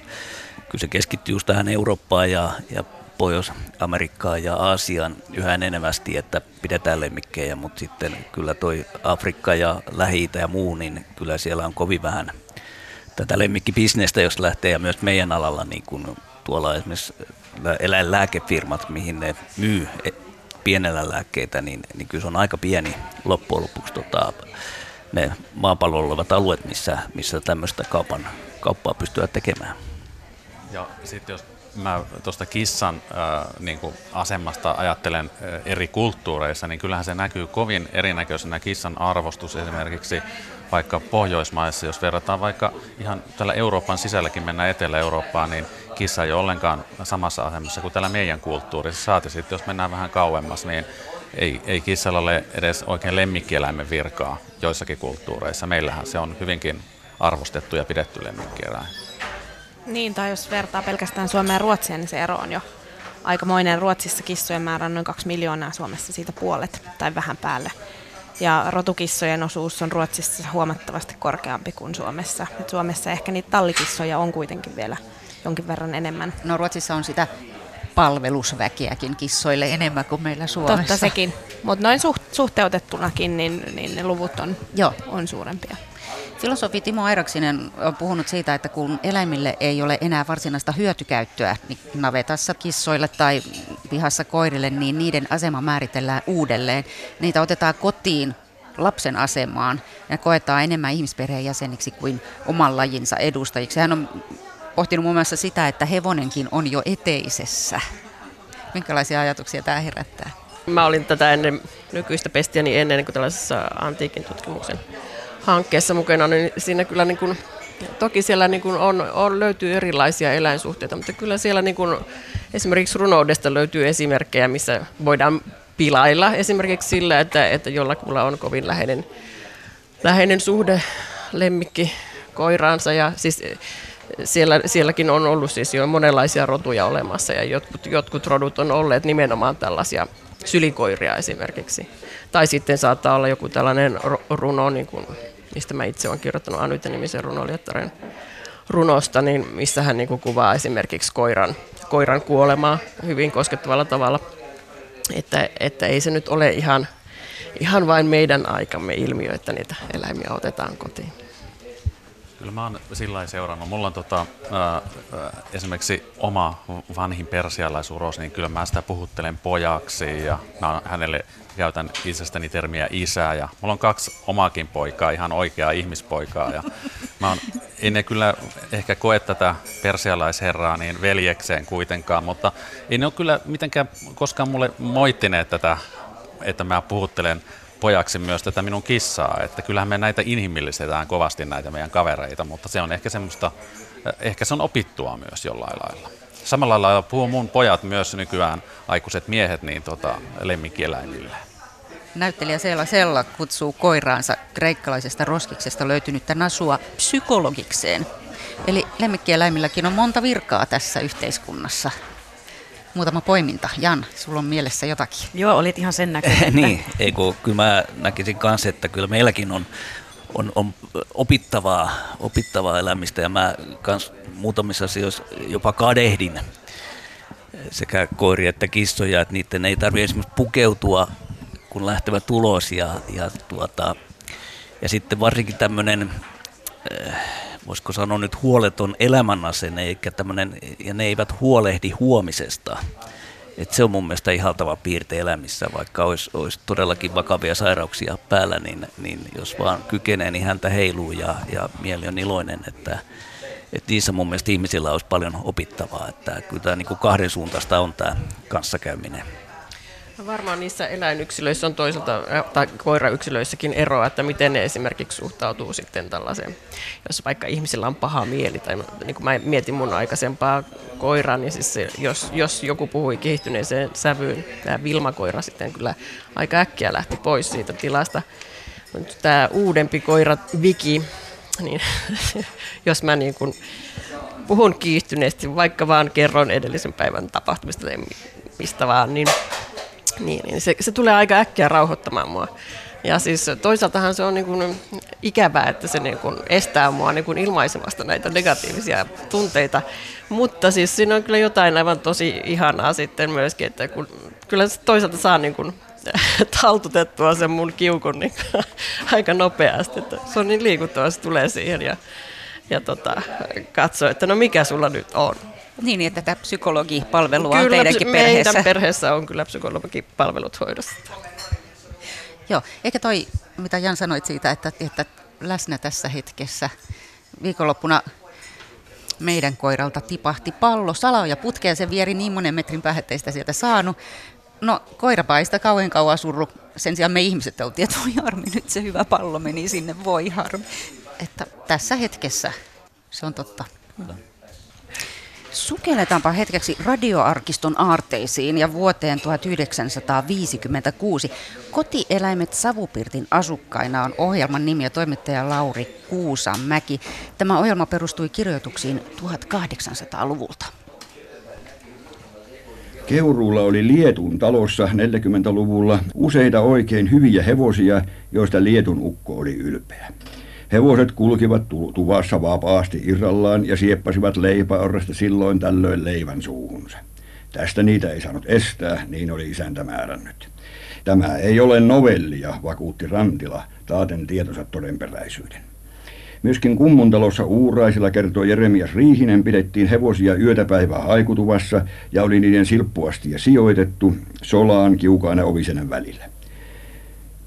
kyllä se keskittyy just tähän Eurooppaan ja, ja Pohjois-Amerikkaan ja Aasiaan yhä enenevästi, että pidetään lemmikkejä, mutta sitten kyllä toi Afrikka ja lähi ja muu, niin kyllä siellä on kovin vähän tätä lemmikkibisnestä, jos lähtee. Ja myös meidän alalla niin kun tuolla esimerkiksi eläinlääkefirmat, mihin ne myy e, pienellä lääkkeitä, niin, niin kyllä se on aika pieni loppujen lopuksi tota, ne maapallolla olevat alueet, missä, missä tämmöistä kaupan, kauppaa pystyy tekemään. Ja sitten jos mä tuosta kissan äh, niin kuin asemasta ajattelen äh, eri kulttuureissa, niin kyllähän se näkyy kovin erinäköisenä kissan arvostus esimerkiksi vaikka Pohjoismaissa, jos verrataan vaikka ihan tällä Euroopan sisälläkin mennään Etelä-Eurooppaan, niin kissa ei ole ollenkaan samassa asemassa kuin täällä meidän kulttuurissa. Saati sitten, jos mennään vähän kauemmas, niin ei, ei kissalla ole edes oikein lemmikkieläimen virkaa joissakin kulttuureissa. Meillähän se on hyvinkin arvostettu ja pidetty lemmikkieläin. Niin, tai jos vertaa pelkästään Suomea ja Ruotsia, niin se ero on jo aikamoinen. Ruotsissa kissojen määrä on noin 2 miljoonaa, Suomessa siitä puolet tai vähän päälle. Ja rotukissojen osuus on Ruotsissa huomattavasti korkeampi kuin Suomessa. Et Suomessa ehkä niitä tallikissoja on kuitenkin vielä jonkin verran enemmän. No Ruotsissa on sitä palvelusväkeäkin kissoille enemmän kuin meillä Suomessa. Totta sekin, mutta noin suht, suhteutettunakin niin, niin ne luvut on, Joo. on suurempia. Filosofi Timo Airaksinen on puhunut siitä, että kun eläimille ei ole enää varsinaista hyötykäyttöä niin navetassa kissoille tai pihassa koirille, niin niiden asema määritellään uudelleen. Niitä otetaan kotiin lapsen asemaan ja koetaan enemmän ihmisperheen jäseniksi kuin oman lajinsa edustajiksi. Hän on pohtinut muun muassa sitä, että hevonenkin on jo eteisessä. Minkälaisia ajatuksia tämä herättää? Mä olin tätä ennen nykyistä pestiäni ennen kuin tällaisessa antiikin tutkimuksen hankkeessa mukana, niin siinä kyllä niin kuin, toki siellä niin kuin on, on, löytyy erilaisia eläinsuhteita, mutta kyllä siellä niin kuin, esimerkiksi runoudesta löytyy esimerkkejä, missä voidaan pilailla esimerkiksi sillä, että, että jollakulla on kovin läheinen, läheinen suhde lemmikki koiraansa ja siis siellä, sielläkin on ollut siis jo monenlaisia rotuja olemassa ja jotkut, jotkut rodut on olleet nimenomaan tällaisia sylikoiria esimerkiksi. Tai sitten saattaa olla joku tällainen runo, niin kuin, mistä mä itse olen kirjoittanut Anyte-nimisen runoliettaren runosta, niin missä hän niin kuvaa esimerkiksi koiran, koiran kuolemaa hyvin koskettavalla tavalla. Että, että ei se nyt ole ihan, ihan vain meidän aikamme ilmiö, että niitä eläimiä otetaan kotiin. Kyllä mä oon sillä seurannut. Mulla on tota, ää, esimerkiksi oma vanhin persialaisuros, niin kyllä mä sitä puhuttelen pojaksi ja hänelle käytän itsestäni termiä isää ja mulla on kaksi omaakin poikaa, ihan oikeaa ihmispoikaa ja mä oon, en kyllä ehkä koe tätä persialaisherraa niin veljekseen kuitenkaan, mutta ei ne ole kyllä mitenkään koskaan mulle moittineet tätä, että mä puhuttelen pojaksi myös tätä minun kissaa, että kyllähän me näitä inhimillistetään kovasti näitä meidän kavereita, mutta se on ehkä semmoista, ehkä se on opittua myös jollain lailla. Samalla lailla puhuu mun pojat myös nykyään, aikuiset miehet, niin tota, lemmikkieläimille. Näyttelijä Seela Sella kutsuu koiraansa kreikkalaisesta roskiksesta löytynyttä nasua psykologikseen. Eli lemmikkieläimilläkin on monta virkaa tässä yhteiskunnassa muutama poiminta. Jan, sulla on mielessä jotakin. Joo, olit ihan sen näköinen. niin, ei kun, kyllä mä näkisin kanssa, että kyllä meilläkin on, on, on opittavaa, opittavaa elämistä ja mä kans muutamissa asioissa jopa kadehdin sekä koiria että kissoja, että niiden ei tarvitse esimerkiksi pukeutua, kun lähtevät ulos ja, ja, tuota, ja sitten varsinkin tämmöinen äh, voisiko sanoa nyt huoleton elämänasenne, eikä tämmönen, ja ne eivät huolehdi huomisesta. Et se on mun mielestä ihaltava piirte elämissä, vaikka olisi, olisi todellakin vakavia sairauksia päällä, niin, niin jos vaan kykenee, niin häntä heiluu ja, ja mieli on iloinen, että, että niissä mun mielestä ihmisillä olisi paljon opittavaa, että kyllä tämä niin kahden suuntaista on tämä kanssakäyminen. No varmaan niissä eläinyksilöissä on toisaalta, tai koirayksilöissäkin eroa, että miten ne esimerkiksi suhtautuu sitten tällaiseen, jos vaikka ihmisillä on paha mieli, tai niin kuin mä mietin mun aikaisempaa koiraa, niin siis se, jos, jos joku puhui kehittyneeseen sävyyn, tämä Vilma-koira sitten kyllä aika äkkiä lähti pois siitä tilasta. Tämä uudempi koira Viki, niin jos mä niin kuin puhun kiihtyneesti, vaikka vaan kerron edellisen päivän tapahtumista mistä vaan, niin niin, niin se, se tulee aika äkkiä rauhoittamaan mua. Ja siis toisaaltahan se on niin kuin ikävää, että se niin kuin estää mua niin kuin ilmaisemasta näitä negatiivisia tunteita. Mutta siis siinä on kyllä jotain aivan tosi ihanaa sitten myöskin, että kun, kyllä se toisaalta saa niin kuin taltutettua sen mun kiukun niin aika nopeasti. Että se on niin liikuttava, se tulee siihen ja, ja tota, katsoo, että no mikä sulla nyt on. Niin, että tätä psykologipalvelua kyllä, on teidänkin perheessä. Meidän perheessä on kyllä psykologipalvelut hoidossa. Joo, eikä toi, mitä Jan sanoit siitä, että, että läsnä tässä hetkessä viikonloppuna meidän koiralta tipahti pallo salaoja putkeen, se vieri niin monen metrin päähän, ettei sitä sieltä saanut. No koirapaista kauan kauan surru. Sen sijaan me ihmiset oltiin, että voi harmi, nyt se hyvä pallo meni sinne, voi harmi. Että tässä hetkessä se on totta. Kyllä. Sukelletaanpa hetkeksi radioarkiston aarteisiin ja vuoteen 1956. Kotieläimet Savupirtin asukkaina on ohjelman nimi ja toimittaja Lauri Kuusamäki. Tämä ohjelma perustui kirjoituksiin 1800-luvulta. Keuruulla oli Lietun talossa 40-luvulla useita oikein hyviä hevosia, joista Lietun ukko oli ylpeä. Hevoset kulkivat tuvassa vapaasti irrallaan ja sieppasivat leipäorresta silloin tällöin leivän suuhunsa. Tästä niitä ei saanut estää, niin oli isäntä määrännyt. Tämä ei ole novellia, vakuutti Rantila, taaten tietonsa todenperäisyyden. Myöskin kummuntalossa Uuraisilla kertoi Jeremias Riihinen pidettiin hevosia yötä päivää haikutuvassa ja oli niiden silppuastia sijoitettu solaan kiukaan ja ovisenen välillä.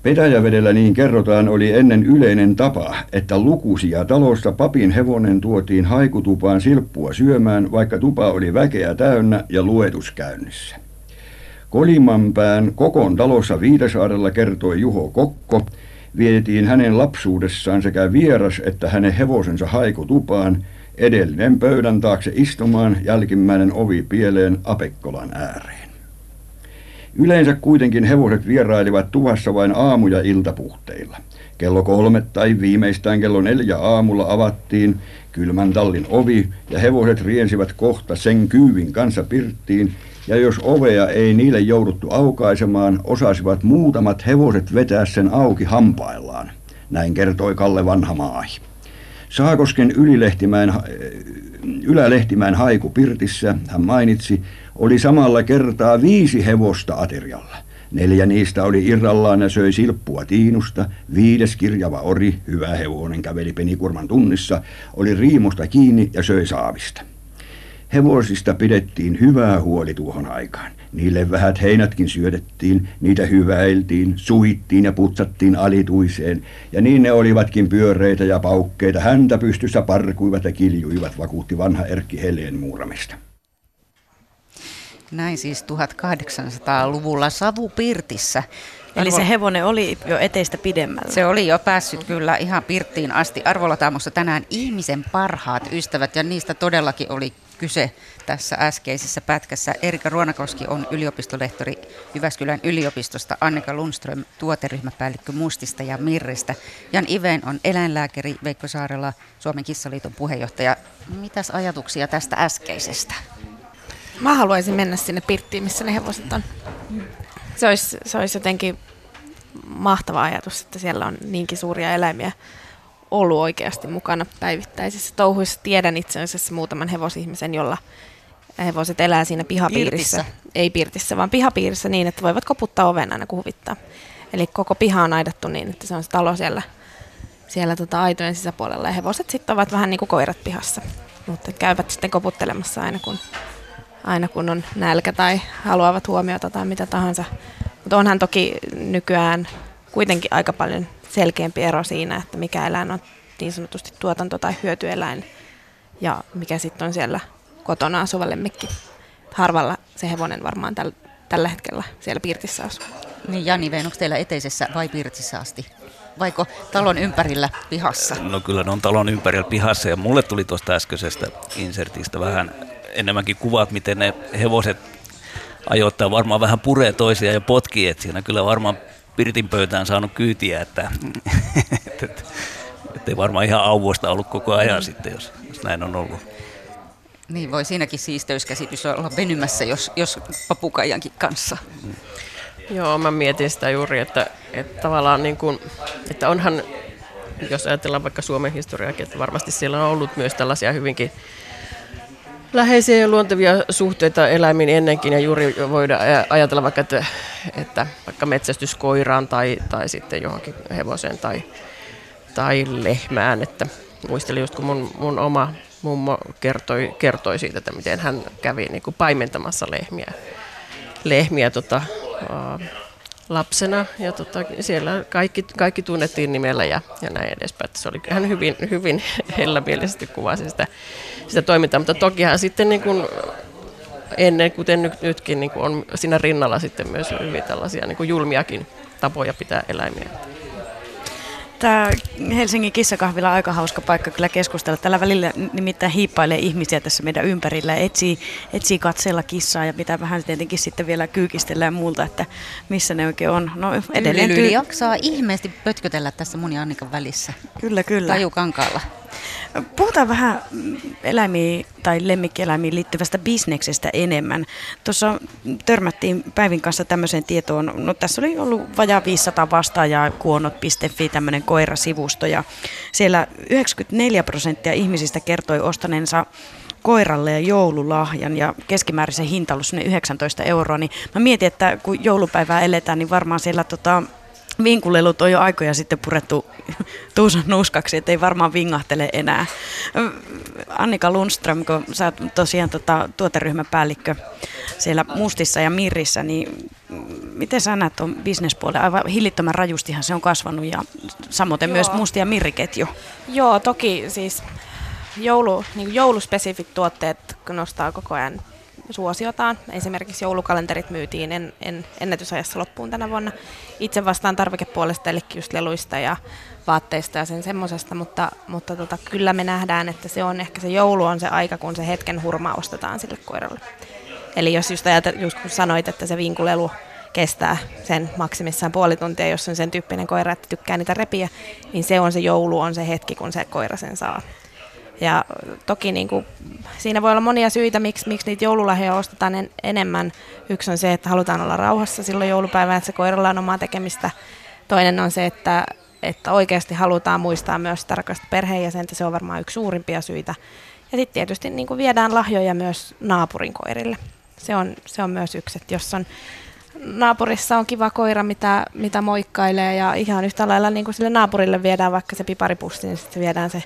Petäjävedellä niin kerrotaan oli ennen yleinen tapa, että lukuisia talosta papin hevonen tuotiin haikutupaan silppua syömään, vaikka tupa oli väkeä täynnä ja luetus käynnissä. Kolimanpään Kokon talossa Viitasaarella kertoi Juho Kokko, vietiin hänen lapsuudessaan sekä vieras että hänen hevosensa haikutupaan, edellinen pöydän taakse istumaan, jälkimmäinen ovi pieleen Apekkolan ääreen. Yleensä kuitenkin hevoset vierailivat tuvassa vain aamu- ja iltapuhteilla. Kello kolme tai viimeistään kello neljä aamulla avattiin kylmän tallin ovi ja hevoset riensivät kohta sen kyyvin kanssa pirttiin ja jos ovea ei niille jouduttu aukaisemaan, osasivat muutamat hevoset vetää sen auki hampaillaan. Näin kertoi Kalle Vanhamaahi. Saakosken ylilehtimään, ylälehtimään haiku Pirtissä, hän mainitsi, oli samalla kertaa viisi hevosta aterialla. Neljä niistä oli irrallaan ja söi silppua tiinusta, viides kirjava ori, hyvä hevonen, käveli penikurman tunnissa, oli riimusta kiinni ja söi saavista. Hevosista pidettiin hyvää huoli tuohon aikaan. Niille vähät heinätkin syötettiin, niitä hyväiltiin, suittiin ja putsattiin alituiseen, ja niin ne olivatkin pyöreitä ja paukkeita, häntä pystyssä parkuivat ja kiljuivat, vakuutti vanha Erkki Heleen muuramista. Näin siis 1800-luvulla Savupirtissä. Eli se hevonen oli jo eteistä pidemmällä. Se oli jo päässyt kyllä ihan pirttiin asti. Arvolla Taamossa tänään ihmisen parhaat ystävät ja niistä todellakin oli kyse tässä äskeisessä pätkässä. Erika Ruonakoski on yliopistolehtori Jyväskylän yliopistosta, Annika Lundström tuoteryhmäpäällikkö Mustista ja Mirristä. Jan Iveen on eläinlääkäri Veikko Saarella, Suomen kissaliiton puheenjohtaja. Mitäs ajatuksia tästä äskeisestä? Mä haluaisin mennä sinne pirttiin, missä ne hevoset on. Se olisi, se olisi jotenkin mahtava ajatus, että siellä on niinkin suuria eläimiä ollut oikeasti mukana päivittäisissä touhuissa. Tiedän itse asiassa muutaman hevosihmisen, jolla hevoset elää siinä pihapiirissä. Pirtissä. Ei pirtissä, vaan pihapiirissä niin, että voivat koputtaa oven aina kun huvittaa. Eli koko piha on aidattu niin, että se on se talo siellä, siellä tota aitojen sisäpuolella ja hevoset sitten ovat vähän niin kuin koirat pihassa. Mutta käyvät sitten koputtelemassa aina kun, aina kun on nälkä tai haluavat huomiota tai mitä tahansa. Mutta onhan toki nykyään kuitenkin aika paljon selkeämpi ero siinä, että mikä eläin on niin sanotusti tuotanto- tai hyötyeläin ja mikä sitten on siellä kotona asuva lemmikki. Harvalla se hevonen varmaan täl, tällä hetkellä siellä piirtissä asuu. Niin Jani Veen, onko teillä eteisessä vai pirtissä asti? Vaiko talon ympärillä pihassa? No kyllä ne on talon ympärillä pihassa ja mulle tuli tuosta äskeisestä insertistä vähän enemmänkin kuvat, miten ne hevoset ajoittaa varmaan vähän puree toisia ja potkii, että siinä kyllä varmaan Pirtin pöytään saanut kyytiä, että, että, että, että ei varmaan ihan auvoista ollut koko ajan sitten, jos, jos näin on ollut. Niin voi siinäkin siisteyskäsitys olla venymässä, jos, jos papukaijankin kanssa. Joo, mä mietin sitä juuri, että, että tavallaan niin kuin, että onhan, jos ajatellaan vaikka Suomen historiaakin, että varmasti siellä on ollut myös tällaisia hyvinkin läheisiä ja luontevia suhteita eläimiin ennenkin ja juuri voidaan ajatella vaikka, että, että vaikka metsästyskoiraan tai, tai sitten johonkin hevoseen tai, tai lehmään, että muistelin just kun mun, mun oma mummo kertoi, kertoi siitä, että miten hän kävi niin kuin paimentamassa lehmiä, lehmiä tota, lapsena ja tota, siellä kaikki, kaikki tunnettiin nimellä ja, ja näin edespäin. Että se oli hän hyvin, hyvin hellämielisesti kuvasi sitä, sitä toimintaa, mutta tokihan sitten niin kuin ennen, kuten nyt, nytkin, niin kuin on siinä rinnalla sitten myös hyvin tällaisia niin kuin julmiakin tapoja pitää eläimiä. Tämä Helsingin kissakahvila on aika hauska paikka kyllä keskustella. Tällä välillä nimittäin hiippailee ihmisiä tässä meidän ympärillä. Etsii, etsii katseella kissaa ja pitää vähän tietenkin sitten vielä kyykistellä ja muulta, että missä ne oikein on. No, edelleen Tyyli tyy- jaksaa ihmeesti pötkötellä tässä mun ja Annikan välissä. Kyllä, kyllä. Tajukankaalla. Puhutaan vähän eläimiin tai lemmikkieläimiin liittyvästä bisneksestä enemmän. Tuossa törmättiin Päivin kanssa tämmöiseen tietoon, no tässä oli ollut vajaa 500 vastaajaa kuonot.fi, tämmöinen koirasivusto, ja siellä 94 prosenttia ihmisistä kertoi ostaneensa koiralle ja joululahjan ja keskimääräisen hinta ollut 19 euroa, niin mä mietin, että kun joulupäivää eletään, niin varmaan siellä tota, vinkulelut on jo aikoja sitten purettu tuusan nuskaksi, ettei varmaan vingahtele enää. Annika Lundström, kun sä oot tosiaan tota, tuoteryhmäpäällikkö siellä Mustissa ja Mirrissä, niin miten sä näet tuon bisnespuolen? Aivan hillittömän rajustihan se on kasvanut ja samoin Joo. myös Musti ja Mirriketju. Joo, toki siis joulu, niin jouluspesifit tuotteet nostaa koko ajan suosiotaan. Esimerkiksi joulukalenterit myytiin en, en, ennätysajassa loppuun tänä vuonna. Itse vastaan tarvikepuolesta, eli just leluista ja vaatteista ja sen semmoisesta, mutta, mutta tota, kyllä me nähdään, että se on ehkä se joulu on se aika, kun se hetken hurma ostetaan sille koiralle. Eli jos just, ajat, just kun sanoit, että se vinkulelu kestää sen maksimissaan puoli tuntia, jos on sen tyyppinen koira, että tykkää niitä repiä, niin se on se joulu, on se hetki, kun se koira sen saa. Ja toki niin kuin, siinä voi olla monia syitä, miksi, miksi niitä joululahjoja ostetaan en, enemmän. Yksi on se, että halutaan olla rauhassa silloin joulupäivänä, että se koiralla on omaa tekemistä. Toinen on se, että, että oikeasti halutaan muistaa myös tarkasta perheenjäsentä. Se on varmaan yksi suurimpia syitä. Ja sitten tietysti niin kuin viedään lahjoja myös naapurin koirille. Se on, se on myös yksi, että jos on naapurissa on kiva koira, mitä, mitä moikkailee ja ihan yhtä lailla niin kuin sille naapurille viedään vaikka se piparipussi, niin sitten viedään se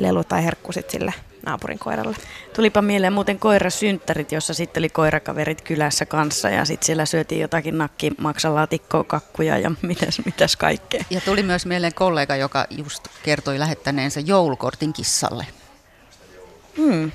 lelu tai herkku sit sille naapurin koiralle. Tulipa mieleen muuten koirasynttärit, jossa sitten oli koirakaverit kylässä kanssa ja sitten siellä syötiin jotakin nakkimaksalaatikkoa, kakkuja ja mitäs, mitäs kaikkea. Ja tuli myös mieleen kollega, joka just kertoi lähettäneensä joulukortin kissalle. Hmm.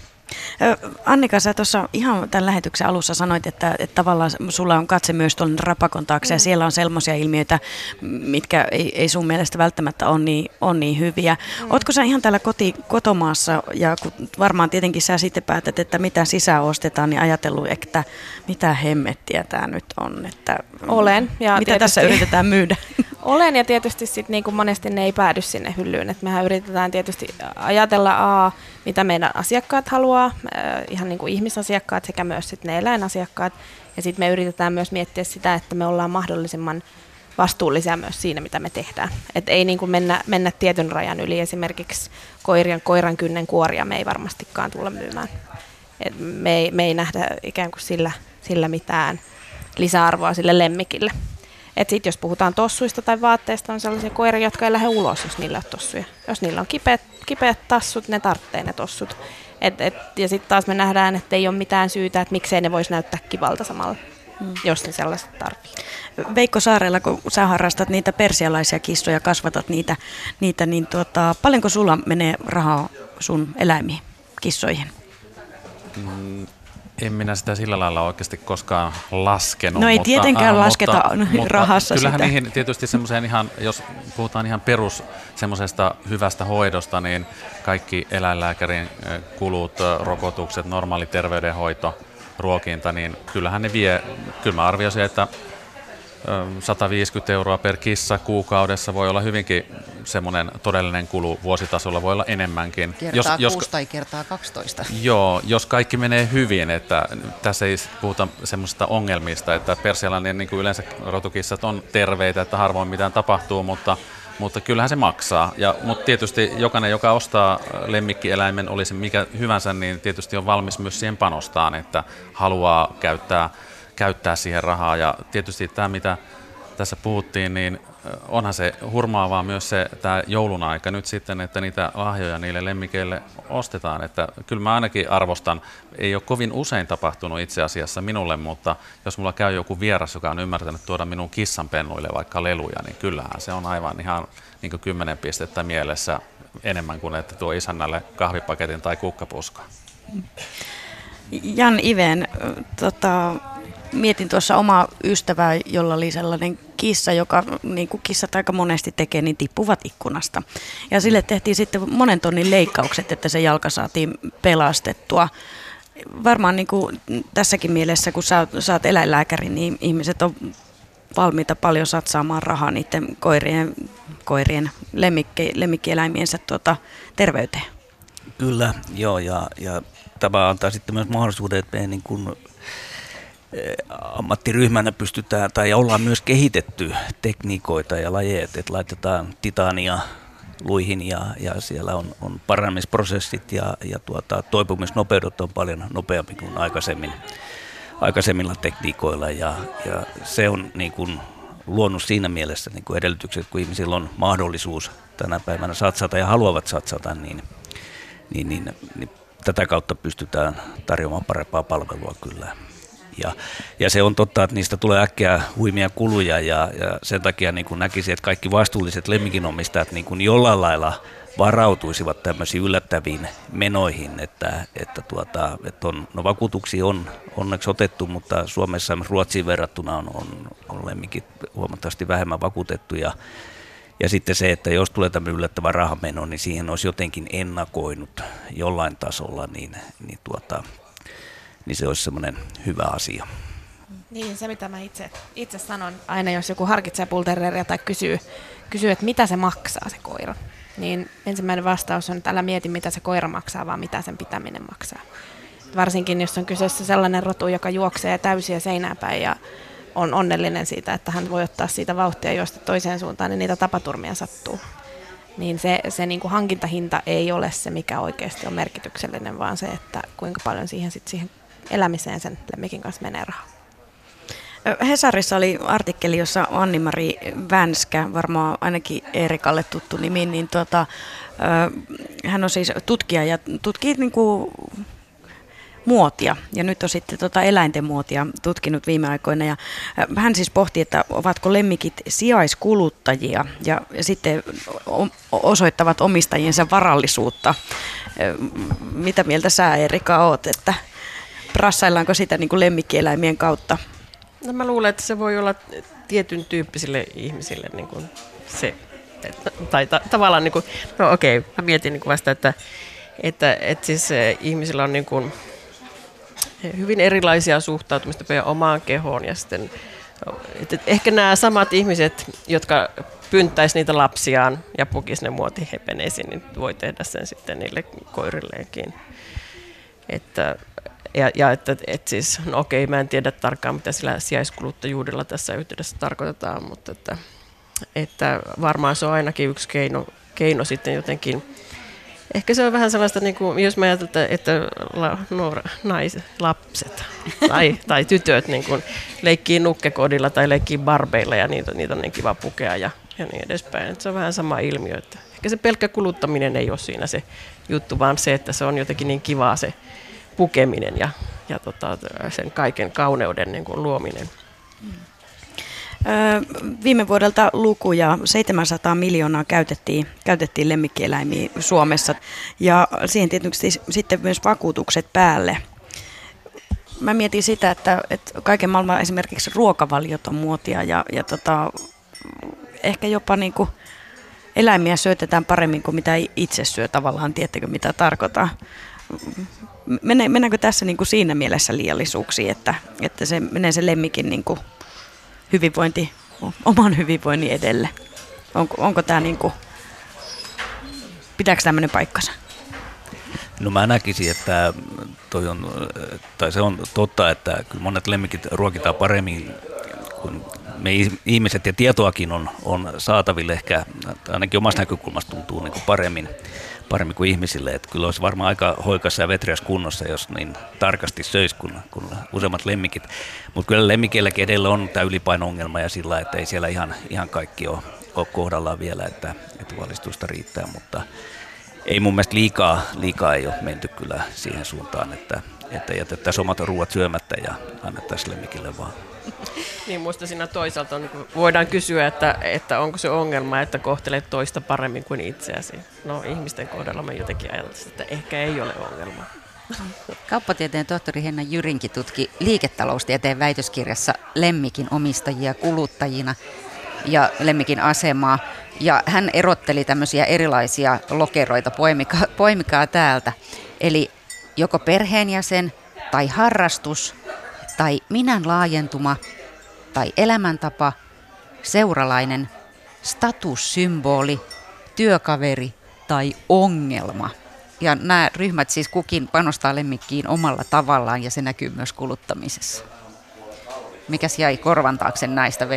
Annika, sä tuossa ihan tämän lähetyksen alussa sanoit, että, että tavallaan sulla on katse myös tuolla rapakon taakse mm. ja siellä on sellaisia ilmiöitä, mitkä ei, ei sun mielestä välttämättä ole niin, on niin hyviä. Mm. Ootko sä ihan täällä koti, kotomaassa ja kun varmaan tietenkin sä sitten päätät, että mitä sisään ostetaan, niin ajatellut, että mitä hemmettiä tämä nyt on. Että, Olen. Ja mitä tietysti, tässä yritetään myydä? Olen ja tietysti sit niin kuin monesti ne ei päädy sinne hyllyyn. Et mehän yritetään tietysti ajatella A, mitä meidän asiakkaat haluaa, ihan niin kuin ihmisasiakkaat sekä myös sit ne eläinasiakkaat. Ja sitten me yritetään myös miettiä sitä, että me ollaan mahdollisimman vastuullisia myös siinä, mitä me tehdään. Et ei niin kuin mennä, mennä tietyn rajan yli. Esimerkiksi koirien, koiran kynnen kuoria me ei varmastikaan tulla myymään. Et me, ei, me ei nähdä ikään kuin sillä, sillä mitään lisäarvoa sille lemmikille. Et sit jos puhutaan tossuista tai vaatteista, on sellaisia koiria, jotka ei lähde ulos, jos niillä on tossuja. Jos niillä on kipeät, kipeät tassut, ne tarvitsee ne tossut. Et, et, ja sitten taas me nähdään, että ei ole mitään syytä, että miksei ne voisi näyttää kivalta samalla, hmm. jos ne sellaiset tarvitsee. Veikko Saarella, kun sä harrastat niitä persialaisia kissoja, kasvatat niitä, niitä niin tuota, paljonko sulla menee rahaa sun eläimiin, kissoihin? Mm, en minä sitä sillä lailla oikeasti koskaan laskenut. No ei mutta, tietenkään äh, lasketa mutta, rahassa kyllähän sitä. niihin tietysti semmoiseen ihan, jos puhutaan ihan perus semmoisesta hyvästä hoidosta, niin kaikki eläinlääkärin kulut, rokotukset, normaali terveydenhoito, ruokinta, niin kyllähän ne vie, kyllä mä arvioisin, että 150 euroa per kissa kuukaudessa voi olla hyvinkin semmoinen todellinen kulu vuositasolla, voi olla enemmänkin. Kertaa jos, 6 jos, tai kertaa 12. Joo, jos kaikki menee hyvin, että tässä ei puhuta semmoisista ongelmista, että persialainen niin kuin yleensä rotukissat on terveitä, että harvoin mitään tapahtuu, mutta mutta kyllähän se maksaa. Ja, mutta tietysti jokainen, joka ostaa lemmikkieläimen, oli se mikä hyvänsä, niin tietysti on valmis myös siihen panostaan, että haluaa käyttää käyttää siihen rahaa. Ja tietysti tämä, mitä tässä puhuttiin, niin onhan se hurmaavaa myös se tämä joulun aika nyt sitten, että niitä lahjoja niille lemmikeille ostetaan. Että kyllä mä ainakin arvostan, ei ole kovin usein tapahtunut itse asiassa minulle, mutta jos mulla käy joku vieras, joka on ymmärtänyt tuoda minun kissanpennuille vaikka leluja, niin kyllähän se on aivan ihan niin kymmenen pistettä mielessä enemmän kuin että tuo isännälle kahvipaketin tai kukkapuskaa. Jan Iven, tota, mietin tuossa omaa ystävää, jolla oli sellainen kissa, joka niin kuin kissat aika monesti tekee, niin tippuvat ikkunasta. Ja sille tehtiin sitten monen tonnin leikkaukset, että se jalka saatiin pelastettua. Varmaan niin kuin tässäkin mielessä, kun sä, sä oot eläinlääkäri, niin ihmiset on valmiita paljon satsaamaan rahaa niiden koirien, koirien lemmikki, lemmikkieläimiensä tuota, terveyteen. Kyllä, joo, ja, ja tämä antaa sitten myös mahdollisuuden, että me niin kuin, ammattiryhmänä pystytään, tai ollaan myös kehitetty tekniikoita ja lajeja, että laitetaan titania luihin ja, ja siellä on, on parannusprosessit ja, ja tuota, toipumisnopeudet on paljon nopeampi kuin aikaisemmin, aikaisemmilla tekniikoilla ja, ja se on niin kuin luonut siinä mielessä niin kuin edellytykset, kun ihmisillä on mahdollisuus tänä päivänä satsata ja haluavat satsata, niin, niin, niin, niin tätä kautta pystytään tarjoamaan parempaa palvelua kyllä. Ja, ja se on totta, että niistä tulee äkkiä huimia kuluja ja, ja sen takia niin kuin näkisi, että kaikki vastuulliset lemmikinomistajat niin kuin jollain lailla varautuisivat tämmöisiin yllättäviin menoihin, että, että, tuota, että on, no vakuutuksia on onneksi otettu, mutta Suomessa Ruotsiin verrattuna on, on, on lemmikit huomattavasti vähemmän vakuutettuja. Ja sitten se, että jos tulee tämmöinen yllättävä rahameno, niin siihen olisi jotenkin ennakoinut jollain tasolla, niin, niin, tuota, niin se olisi semmoinen hyvä asia. Niin, se mitä mä itse, itse sanon aina, jos joku harkitsee pultereria tai kysyy, kysyy, että mitä se maksaa se koira, niin ensimmäinen vastaus on, että älä mieti mitä se koira maksaa, vaan mitä sen pitäminen maksaa. Varsinkin jos on kyseessä sellainen rotu, joka juoksee täysiä seinää päin ja on onnellinen siitä, että hän voi ottaa siitä vauhtia juosta toiseen suuntaan, niin niitä tapaturmia sattuu. Niin se, se niin kuin hankintahinta ei ole se, mikä oikeasti on merkityksellinen, vaan se, että kuinka paljon siihen, sit siihen elämiseen sen lemmikin kanssa menee rahaa. Hesarissa oli artikkeli, jossa Anni-Mari Vänskä, varmaan ainakin Erikalle tuttu nimi, niin tuota, hän on siis tutkija ja tutkii niin kuin muotia ja nyt on sitten tota eläinten muotia tutkinut viime aikoina ja hän siis pohti, että ovatko lemmikit sijaiskuluttajia ja, ja sitten osoittavat omistajiensa varallisuutta. Mitä mieltä sä Erika oot, että prassaillaanko sitä niin kuin lemmikkieläimien kautta? No mä luulen, että se voi olla tietyn tyyppisille ihmisille niin kuin se, että, tai ta, tavallaan, niin kuin, no okei, okay, mä mietin niin kuin vasta, että, että, että siis eh, ihmisillä on niin kuin, hyvin erilaisia suhtautumista meidän omaan kehoon ja sitten että ehkä nämä samat ihmiset, jotka pynttäisi niitä lapsiaan ja pukis ne muotihepeneisiin, niin voi tehdä sen sitten niille koirilleenkin. Että, ja, ja että, että siis, no okei, mä en tiedä tarkkaan, mitä sillä sijaiskuluttajuudella tässä yhteydessä tarkoitetaan, mutta että, että varmaan se on ainakin yksi keino, keino sitten jotenkin Ehkä se on vähän sellaista, niin kuin, jos mä ajattelen, että, la, nuor, nais, lapset tai, tai tytöt niin kuin, leikkii nukkekodilla tai leikkii barbeilla ja niitä, niitä on niin kiva pukea ja, ja niin edespäin. Että se on vähän sama ilmiö. Että ehkä se pelkkä kuluttaminen ei ole siinä se juttu, vaan se, että se on jotenkin niin kivaa se pukeminen ja, ja tota, sen kaiken kauneuden niin kuin luominen. Viime vuodelta lukuja 700 miljoonaa käytettiin, käytettiin lemmikkieläimiä Suomessa ja siihen tietysti sitten myös vakuutukset päälle. Mä mietin sitä, että, että kaiken maailman esimerkiksi ruokavaliot on muotia ja, ja tota, ehkä jopa niin kuin eläimiä syötetään paremmin kuin mitä itse syö tavallaan, tiettekö mitä tarkoittaa. Mennäänkö tässä niin kuin siinä mielessä liiallisuuksiin, että, että se menee se lemmikin niin kuin hyvinvointi, oman hyvinvoinnin edelle? Onko, onko tämä niin kuin, pitääkö tämmöinen paikkansa? No mä näkisin, että toi on, tai se on totta, että kyllä monet lemmikit ruokitaan paremmin kuin me ihmiset ja tietoakin on, on saataville ehkä, ainakin omasta näkökulmasta tuntuu niin kuin paremmin paremmin kuin ihmisille. Että kyllä olisi varmaan aika hoikassa ja vetriäs kunnossa, jos niin tarkasti söisi kuin, kuin useammat lemmikit. Mutta kyllä lemmikeilläkin edellä on tämä ylipaino-ongelma ja sillä, että ei siellä ihan, ihan kaikki ole, ole kohdallaan vielä, että, että valistusta riittää, mutta ei mun mielestä liikaa, liikaa ei ole menty kyllä siihen suuntaan, että, että jätettäisiin omat ruuat syömättä ja annettaisiin lemmikille vaan. Niin muista siinä toisaalta on, niin voidaan kysyä, että, että onko se ongelma, että kohtelet toista paremmin kuin itseäsi. No ihmisten kohdalla me jotenkin ajatellaan, että ehkä ei ole ongelma. Kauppatieteen tohtori Henna Jyrinki tutki liiketaloustieteen väitöskirjassa lemmikin omistajia kuluttajina. ja lemmikin asemaa. Ja hän erotteli tämmöisiä erilaisia lokeroita, poimikaa, poimikaa täältä. Eli joko perheenjäsen tai harrastus tai minän laajentuma tai elämäntapa, seuralainen, statussymboli, työkaveri tai ongelma. Ja nämä ryhmät siis kukin panostaa lemmikkiin omalla tavallaan ja se näkyy myös kuluttamisessa. Mikäs jäi korvan taakse näistä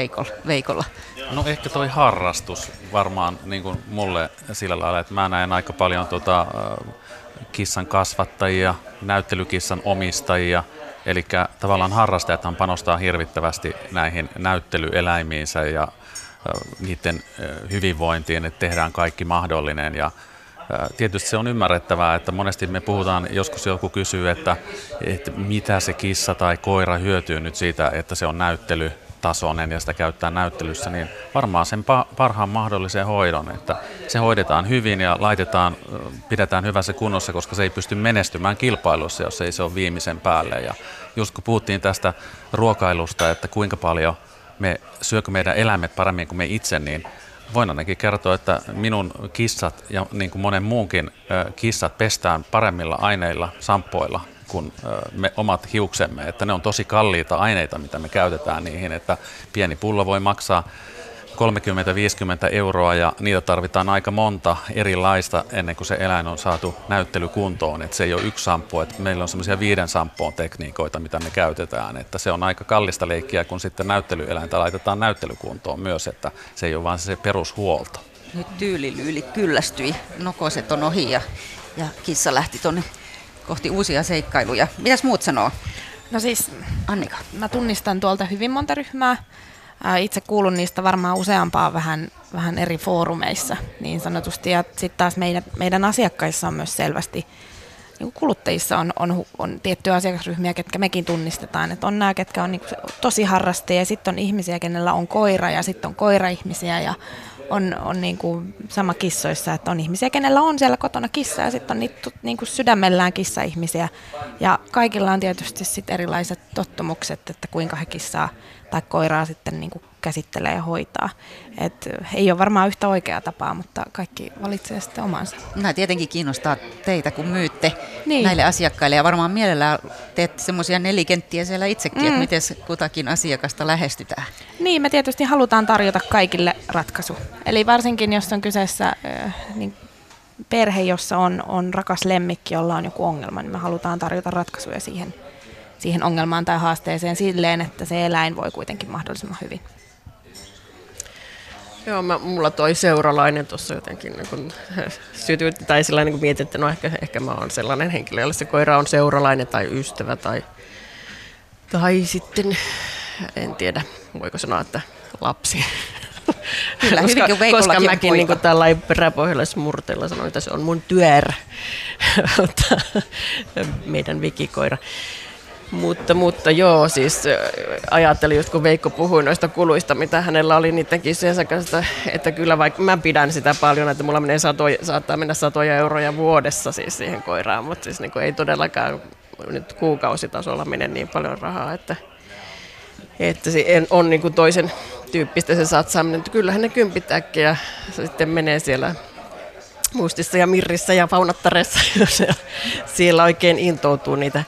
Veikolla? No ehkä toi harrastus varmaan niin kuin mulle sillä lailla, että mä näen aika paljon tota, kissan kasvattajia, näyttelykissan omistajia, eli tavallaan harrastajathan panostaa hirvittävästi näihin näyttelyeläimiinsä ja niiden hyvinvointiin, että tehdään kaikki mahdollinen. Ja Tietysti se on ymmärrettävää, että monesti me puhutaan, joskus joku kysyy, että, että mitä se kissa tai koira hyötyy nyt siitä, että se on näyttelytasoinen ja sitä käyttää näyttelyssä, niin varmaan sen parhaan mahdollisen hoidon, että se hoidetaan hyvin ja laitetaan, pidetään hyvässä kunnossa, koska se ei pysty menestymään kilpailussa, jos ei se ole viimeisen päälle. Ja just kun puhuttiin tästä ruokailusta, että kuinka paljon me syökö meidän eläimet paremmin kuin me itse, niin voin ainakin kertoa, että minun kissat ja niin kuin monen muunkin kissat pestään paremmilla aineilla, sampoilla kuin me omat hiuksemme. Että ne on tosi kalliita aineita, mitä me käytetään niihin, että pieni pullo voi maksaa 30-50 euroa ja niitä tarvitaan aika monta erilaista ennen kuin se eläin on saatu näyttelykuntoon. Että se ei ole yksi sampo, että meillä on semmoisia viiden sampoon tekniikoita, mitä me käytetään. Että se on aika kallista leikkiä, kun sitten näyttelyeläintä laitetaan näyttelykuntoon myös, että se ei ole vain se perushuolto. Nyt tyylilyyli kyllästyi, nokoset on ohi ja, ja kissa lähti tuonne kohti uusia seikkailuja. Mitäs muut sanoo? No siis, Annika. Mä tunnistan tuolta hyvin monta ryhmää. Itse kuulun niistä varmaan useampaa vähän, vähän eri foorumeissa niin sanotusti. Ja sitten taas meidän, meidän asiakkaissa on myös selvästi, niin kuluttajissa on, on, on tiettyjä asiakasryhmiä, ketkä mekin tunnistetaan. Että on nämä, ketkä on niin tosi harrastajia, sitten on ihmisiä, kenellä on koira ja sitten on koiraihmisiä ja on, on niin kuin sama kissoissa, että on ihmisiä, kenellä on siellä kotona kissa ja sitten on niitä niin kuin sydämellään kissa-ihmisiä. Ja kaikilla on tietysti sit erilaiset tottumukset, että kuinka he kissaa tai koiraa sitten niin kuin käsittelee ja hoitaa. Et ei ole varmaan yhtä oikeaa tapaa, mutta kaikki valitsee sitten omansa. Nämä tietenkin kiinnostaa teitä, kun myytte niin. näille asiakkaille ja varmaan mielellään teette semmoisia nelikenttiä siellä itsekin, mm. että miten kutakin asiakasta lähestytään. Niin, me tietysti halutaan tarjota kaikille ratkaisu. Eli varsinkin, jos on kyseessä niin perhe, jossa on, on rakas lemmikki, jolla on joku ongelma, niin me halutaan tarjota ratkaisuja siihen siihen ongelmaan tai haasteeseen silleen, että se eläin voi kuitenkin mahdollisimman hyvin. Joo, mä, mulla toi seuralainen tuossa jotenkin niin kun, sytytti, tai sellainen niin mietin, että no ehkä, ehkä mä oon sellainen henkilö, jolle se koira on seuralainen tai ystävä tai, tai sitten, en tiedä, voiko sanoa, että lapsi. Kyllä, koska, koska mäkin niin kuin tällainen peräpohjalaismurteella sanoin, että se on mun työr, meidän vikikoira. Mutta, mutta joo, siis ajattelin just kun Veikko puhui noista kuluista, mitä hänellä oli niiden kissojensa kanssa, että kyllä vaikka mä pidän sitä paljon, että mulla menee satoja, saattaa mennä satoja euroja vuodessa siis siihen koiraan, mutta siis niin ei todellakaan nyt kuukausitasolla mene niin paljon rahaa, että, että se on niin kuin toisen tyyppistä se satsaaminen. Kyllähän ne kympitäkkiä sitten menee siellä muistissa ja mirrissä ja faunattareissa, jos siellä oikein intoutuu niitä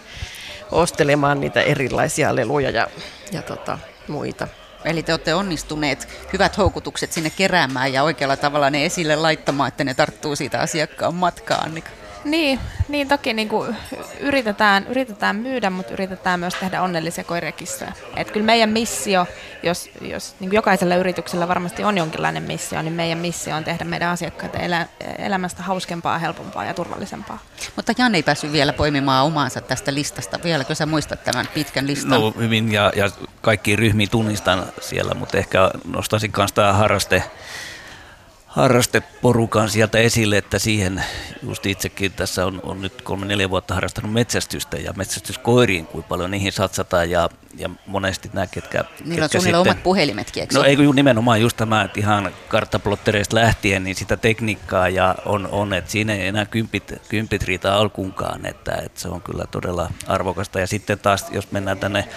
ostelemaan niitä erilaisia leluja ja, ja tota, muita. Eli te olette onnistuneet hyvät houkutukset sinne keräämään ja oikealla tavalla ne esille laittamaan, että ne tarttuu siitä asiakkaan matkaan. Niin, niin toki niin kuin yritetään, yritetään myydä, mutta yritetään myös tehdä onnellisia koiriakissoja. Et kyllä meidän missio, jos, jos niin jokaisella yrityksellä varmasti on jonkinlainen missio, niin meidän missio on tehdä meidän asiakkaiden elä, elämästä hauskempaa, helpompaa ja turvallisempaa. Mutta Jan ei päässyt vielä poimimaan omaansa tästä listasta. Vieläkö sä muistat tämän pitkän listan? No hyvin ja, ja kaikki ryhmiä tunnistan siellä, mutta ehkä nostaisin myös tämä harraste harrasteporukan sieltä esille, että siihen just itsekin tässä on, on nyt kolme neljä vuotta harrastanut metsästystä ja metsästyskoiriin, kuinka paljon niihin satsataan ja, ja monesti nämä, ketkä... Niillä on suunnilleen omat puhelimetkin, eikö No ei kun nimenomaan just tämä, että ihan karttaplottereista lähtien, niin sitä tekniikkaa ja on, on että siinä ei enää kympit, kympit riitä alkuunkaan, että, että se on kyllä todella arvokasta. Ja sitten taas, jos mennään tänne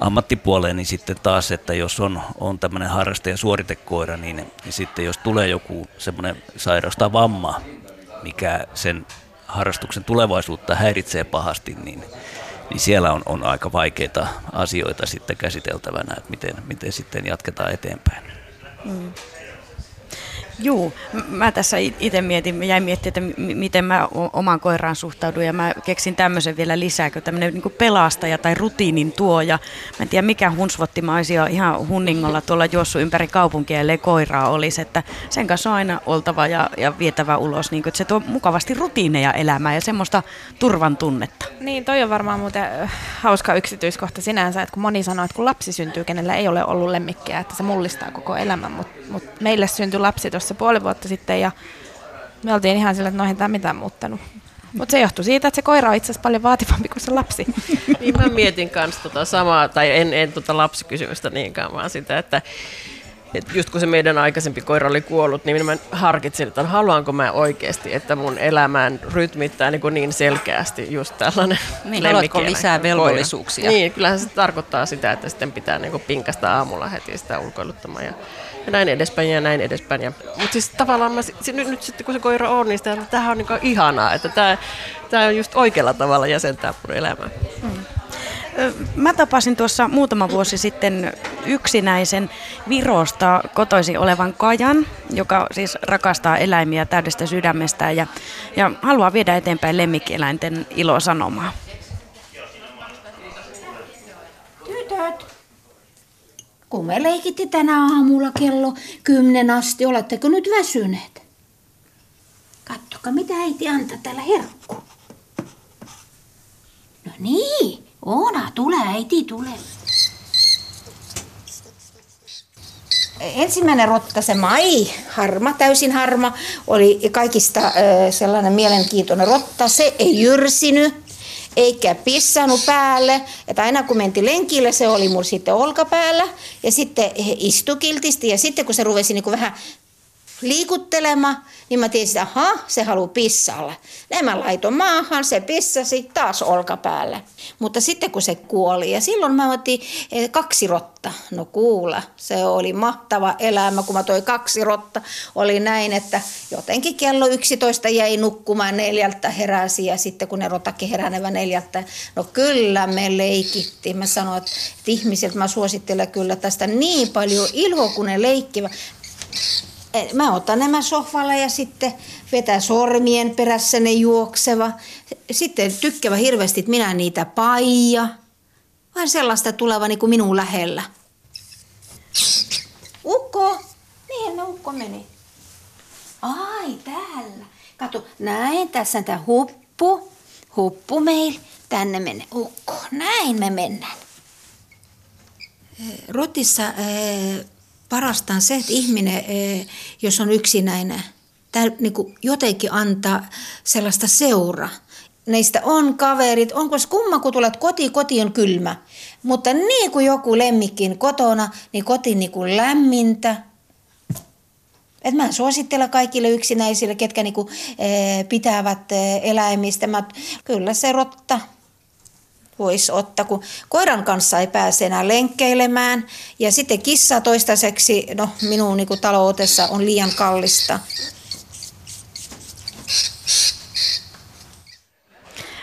ammattipuoleen, niin sitten taas, että jos on, on tämmöinen ja suoritekoira, niin, niin sitten jos tulee joku semmoinen sairaus tai vamma, mikä sen harrastuksen tulevaisuutta häiritsee pahasti, niin, niin siellä on, on aika vaikeita asioita sitten käsiteltävänä, että miten, miten sitten jatketaan eteenpäin. Mm. Joo, mä tässä itse mietin, jäin miettimään, että miten mä omaan koiraan suhtaudun ja mä keksin tämmöisen vielä lisää, kun tämmöinen niin pelastaja tai rutiinin tuoja. Mä en tiedä mikä hunsvottimaisia ihan hunningolla tuolla juossut ympäri kaupunkia, ellei koiraa olisi, että sen kanssa on aina oltava ja, ja vietävä ulos, niin kuin, että se tuo mukavasti rutiineja elämään ja semmoista turvan tunnetta. Niin, toi on varmaan muuten hauska yksityiskohta sinänsä, että kun moni sanoo, että kun lapsi syntyy, kenellä ei ole ollut lemmikkiä, että se mullistaa koko elämän, mutta mut meille syntyi lapsi tuossa tuossa puoli vuotta sitten ja me oltiin ihan sillä, että no ei tämä mitään muuttanut. Mutta se johtui siitä, että se koira on itse asiassa paljon vaativampi kuin se lapsi. niin mä mietin kanssa tota samaa, tai en, en tota lapsikysymystä niinkään, vaan sitä, että et just kun se meidän aikaisempi koira oli kuollut, niin mä harkitsin, että haluanko mä oikeasti, että mun elämään rytmittää niin, niin selkeästi just tällainen Niin, haluatko lisää velvollisuuksia? Koira. Niin, kyllähän se tarkoittaa sitä, että sitten pitää niin pinkasta aamulla heti sitä ulkoiluttamaan. Ja ja näin edespäin ja näin edespäin. Ja, mutta siis tavallaan mä, nyt, nyt sitten kun se koira on, niin sitä, tämähän on niin ihanaa, että tämä, tämä on just oikealla tavalla jäsentää mun elämää. Hmm. Mä tapasin tuossa muutama vuosi sitten yksinäisen Virosta kotoisin olevan Kajan, joka siis rakastaa eläimiä täydestä sydämestään ja, ja haluaa viedä eteenpäin lemmikkieläinten ilosanomaa. Kun me leikitti tänä aamulla kello kymmenen asti, oletteko nyt väsyneet? Kattokaa, mitä äiti antaa täällä herkku. No niin, Oona, tule äiti, tule. Ensimmäinen rotta, se Mai, harma, täysin harma, oli kaikista sellainen mielenkiintoinen rotta. Se ei jyrsinyt, eikä pissannut päälle. Että aina kun menti lenkille, se oli mulla sitten olkapäällä ja sitten istui kiltisti ja sitten kun se ruvesi niin kuin vähän liikuttelemaan, niin mä tiesin, että aha, se haluaa pissalla. Näin mä laitoin maahan, se pissasi taas olkapäällä. Mutta sitten kun se kuoli, ja silloin mä otin eh, kaksi rotta. No kuula, se oli mahtava elämä, kun mä toi kaksi rotta. Oli näin, että jotenkin kello 11 jäi nukkumaan neljältä heräsi, ja sitten kun ne rotakin heränevä neljältä, no kyllä me leikittiin. Mä sanoin, että, ihmisiltä mä suosittelen kyllä tästä niin paljon iloa, kun ne leikkivät mä otan nämä sohvalle ja sitten vetää sormien perässä ne juokseva. Sitten tykkävä hirveästi, että minä niitä paija. Vaan sellaista tuleva niin kuin minun lähellä. Ukko! Mihin ukko meni? Ai, täällä. Kato, näin, tässä on tämä huppu. Huppu meillä. Tänne menee ukko. Näin me mennään. Eh, Rotissa eh, parasta on se, että ihminen, eh, jos on yksinäinen, tää, niin kuin jotenkin antaa sellaista seuraa. Neistä on kaverit, onko kumma, kun tulet koti, koti on kylmä. Mutta niin kuin joku lemmikkin kotona, niin koti niin kuin lämmintä. Et mä suosittelen kaikille yksinäisille, ketkä niinku, e, pitävät e, eläimistä. Mä, kyllä se rotta, voisi ottaa, kun koiran kanssa ei pääse enää lenkkeilemään. Ja sitten kissa toistaiseksi, no minun niin taloutessa on liian kallista.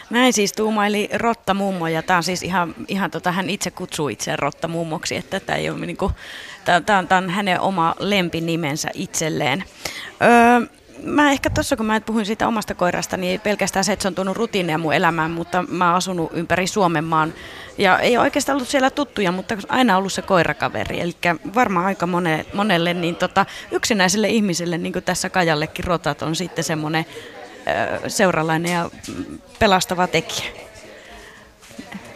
Näin siis tuumaili Rotta Mummo ja tämä on siis ihan, ihan tota, hän itse kutsuu itseään Rotta Mummoksi, että tämä ei ole niinku, tämä on, on hänen oma lempinimensä itselleen. Öö, mä ehkä tuossa, kun mä puhuin siitä omasta koirasta, niin pelkästään se, että se on tuonut rutiineja mun elämään, mutta mä oon asunut ympäri Suomen maan. Ja ei ole oikeastaan ollut siellä tuttuja, mutta aina ollut se koirakaveri. Eli varmaan aika monelle, monelle niin tota, yksinäiselle ihmiselle, niin kuin tässä Kajallekin rotat, on sitten semmoinen seuralainen ja pelastava tekijä.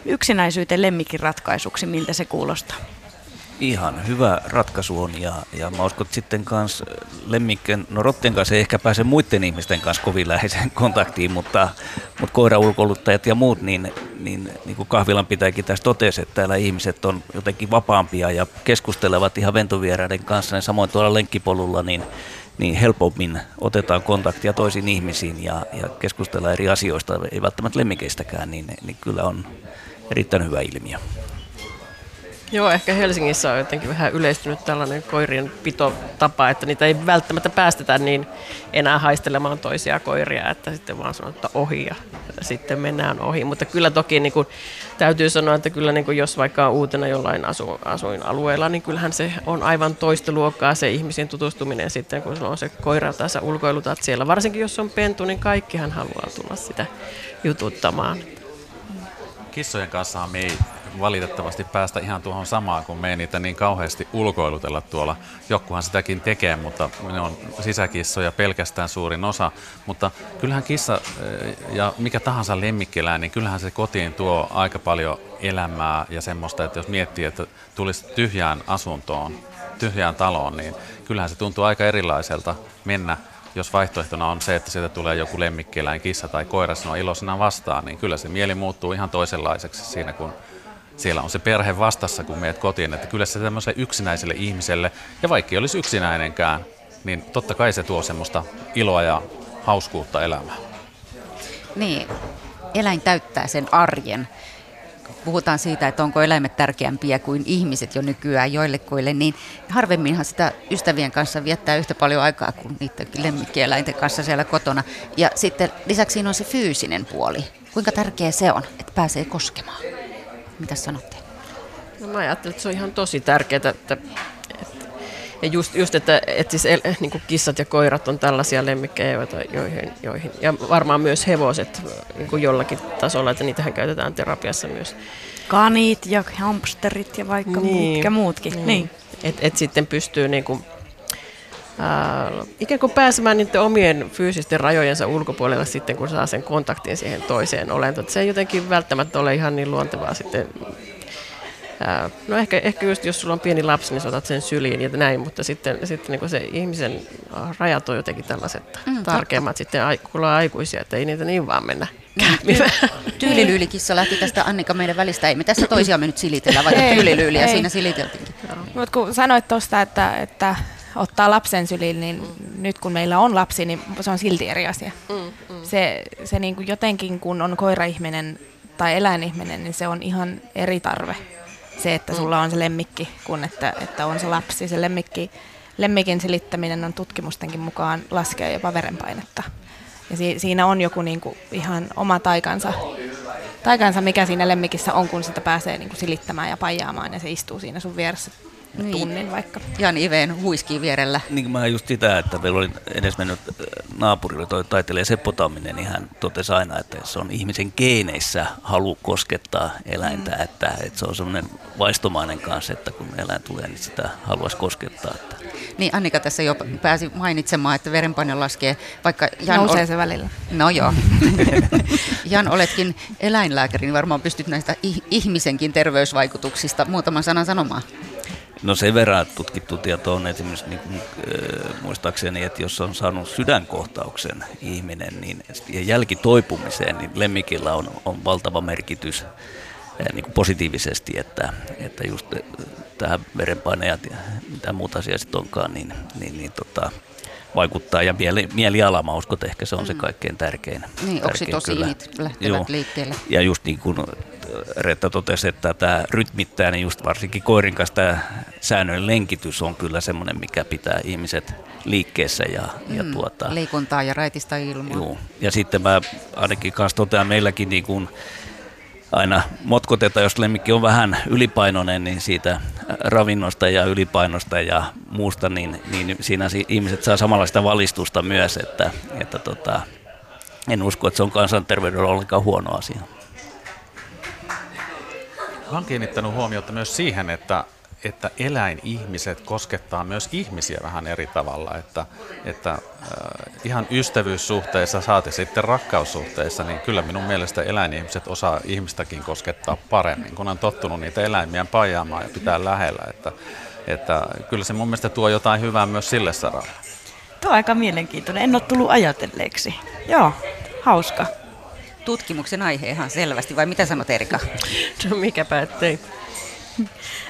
Yksinäisyyteen lemmikin ratkaisuksi, miltä se kuulostaa ihan hyvä ratkaisu on ja, ja mä uskon, että sitten kanssa lemmikken, no rottien kanssa ei ehkä pääse muiden ihmisten kanssa kovin läheiseen kontaktiin, mutta, mutta koiraulkoiluttajat ja muut, niin, niin, niin kuin kahvilan pitääkin tässä totesi, että täällä ihmiset on jotenkin vapaampia ja keskustelevat ihan ventovieraiden kanssa, niin samoin tuolla lenkkipolulla, niin, niin helpommin otetaan kontaktia toisiin ihmisiin ja, ja keskustellaan eri asioista, ei välttämättä lemmikeistäkään, niin, niin kyllä on erittäin hyvä ilmiö. Joo, ehkä Helsingissä on jotenkin vähän yleistynyt tällainen koirien pitotapa, että niitä ei välttämättä päästetä niin enää haistelemaan toisia koiria, että sitten vaan sanotaan, ohi ja sitten mennään ohi. Mutta kyllä toki niin kuin, täytyy sanoa, että kyllä niin kuin, jos vaikka on uutena jollain asu, asuinalueella, niin kyllähän se on aivan toista luokkaa se ihmisiin tutustuminen sitten, kun sulla on se koira tai sä ulkoilutat siellä. Varsinkin jos on pentu, niin kaikkihan haluaa tulla sitä jututtamaan. Kissojen kanssa me ei valitettavasti päästä ihan tuohon samaan, kun me ei niitä niin kauheasti ulkoilutella tuolla. Jokkuhan sitäkin tekee, mutta ne on sisäkissoja pelkästään suurin osa. Mutta kyllähän kissa eh, ja mikä tahansa lemmikkieläin, niin kyllähän se kotiin tuo aika paljon elämää ja semmoista, että jos miettii, että tulisi tyhjään asuntoon, tyhjään taloon, niin kyllähän se tuntuu aika erilaiselta mennä jos vaihtoehtona on se, että sieltä tulee joku lemmikkieläin, kissa tai koira sinua iloisena vastaan, niin kyllä se mieli muuttuu ihan toisenlaiseksi siinä, kun siellä on se perhe vastassa, kun meet kotiin. Että kyllä se tämmöiselle yksinäiselle ihmiselle, ja vaikka ei olisi yksinäinenkään, niin totta kai se tuo semmoista iloa ja hauskuutta elämään. Niin, eläin täyttää sen arjen. Puhutaan siitä, että onko eläimet tärkeämpiä kuin ihmiset jo nykyään joillekuille, niin harvemminhan sitä ystävien kanssa viettää yhtä paljon aikaa kuin niiden lemmikkieläinten kanssa siellä kotona. Ja sitten lisäksi siinä on se fyysinen puoli. Kuinka tärkeä se on, että pääsee koskemaan? Mitä sanotte? No mä ajattelen, että se on ihan tosi tärkeää, että, että ja just, just että, että siis el, niin kuin kissat ja koirat on tällaisia lemmikkejä, joihin, joihin, ja varmaan myös hevoset niin kuin jollakin tasolla, että niitähän käytetään terapiassa myös. Kanit ja hamsterit ja vaikka niin, mitkä muutkin. Niin. niin. Että et sitten pystyy niin kuin, ää, ikään kuin pääsemään niiden omien fyysisten rajojensa ulkopuolella sitten, kun saa sen kontaktin siihen toiseen olentoon. Se ei jotenkin välttämättä ole ihan niin luontevaa sitten No ehkä, ehkä just jos sulla on pieni lapsi, niin otat sen syliin ja näin, mutta sitten, sitten niin se ihmisen rajat on jotenkin tällaiset mm, tarkemmat sitten, kun ollaan aikuisia, että ei niitä niin vaan mennä käymään. Tyylilyylikissa lähti tästä Annika meidän välistä. Ei me tässä toisiamme nyt silitellä, vaikka tyylilyyliä siinä siliteltiinkin. Mutta kun sanoit tuosta, että, että ottaa lapsen syliin, niin mm. nyt kun meillä on lapsi, niin se on silti eri asia. Mm, mm. Se, se niin kuin jotenkin, kun on koiraihminen tai eläinihminen, niin se on ihan eri tarve. Se, että mm. sulla on se lemmikki, kun että, että on se lapsi. Se lemmikki, lemmikin silittäminen on tutkimustenkin mukaan laskee jopa verenpainetta. Ja si, siinä on joku niin kuin ihan oma taikansa, taikansa, mikä siinä lemmikissä on, kun sitä pääsee niin kuin silittämään ja pajaamaan ja se istuu siinä sun vieressä niin. tunnin vaikka. Jan Iveen huiski vierellä. Niin mä just sitä, että meillä oli edes mennyt äh, naapurilla toi taiteilija Seppo Tamminen, niin hän totesi aina, että se on ihmisen geeneissä halu koskettaa eläintä, mm. että, että se on semmoinen vaistomainen kanssa, että kun eläin tulee, niin sitä haluaisi koskettaa. Että. Niin Annika tässä jo pääsi mainitsemaan, että verenpaine laskee, vaikka Jan Nousee ol... se välillä. No joo. Jan, oletkin eläinlääkäri, niin varmaan pystyt näistä ihmisenkin terveysvaikutuksista muutaman sanan sanomaan. No sen verran tutkittu tieto on esimerkiksi niin kuin, äh, muistaakseni, että jos on saanut sydänkohtauksen ihminen niin, ja jälkitoipumiseen, niin lemmikillä on, on valtava merkitys äh, niin kuin positiivisesti, että, että just tähän verenpaineen ja mitä muuta asiaa sitten onkaan, niin, niin, niin tota, vaikuttaa. Ja mieli, mieliala, mä uskon, että ehkä se on mm. se kaikkein tärkein. Niin, oksitosiinit lähtevät Joo. liikkeelle. Ja just niin kuin Reetta totesi, että tämä rytmittää, niin just varsinkin koirin kanssa tämä säännöllinen lenkitys on kyllä semmoinen, mikä pitää ihmiset liikkeessä. Ja, mm, ja tuota, liikuntaa ja raitista ilmaa. Joo. Ja sitten mä ainakin kanssa totean meilläkin niin kuin, aina motkoteta, jos lemmikki on vähän ylipainoinen, niin siitä ravinnosta ja ylipainosta ja muusta, niin, niin siinä ihmiset saa samanlaista valistusta myös, että, että tota, en usko, että se on kansanterveydellä ollenkaan huono asia. Olen kiinnittänyt huomiota myös siihen, että että eläinihmiset koskettaa myös ihmisiä vähän eri tavalla, että, että äh, ihan ystävyyssuhteissa saati sitten rakkaussuhteissa, niin kyllä minun mielestä eläinihmiset osaa ihmistäkin koskettaa paremmin, kun on tottunut niitä eläimiä pajaamaan ja pitää lähellä, että, että kyllä se mun mielestä tuo jotain hyvää myös sille saralla. Tuo on aika mielenkiintoinen, en ole tullut ajatelleeksi. Joo, hauska. Tutkimuksen aihe ihan selvästi, vai mitä sanot Erika? No mikäpä ettei.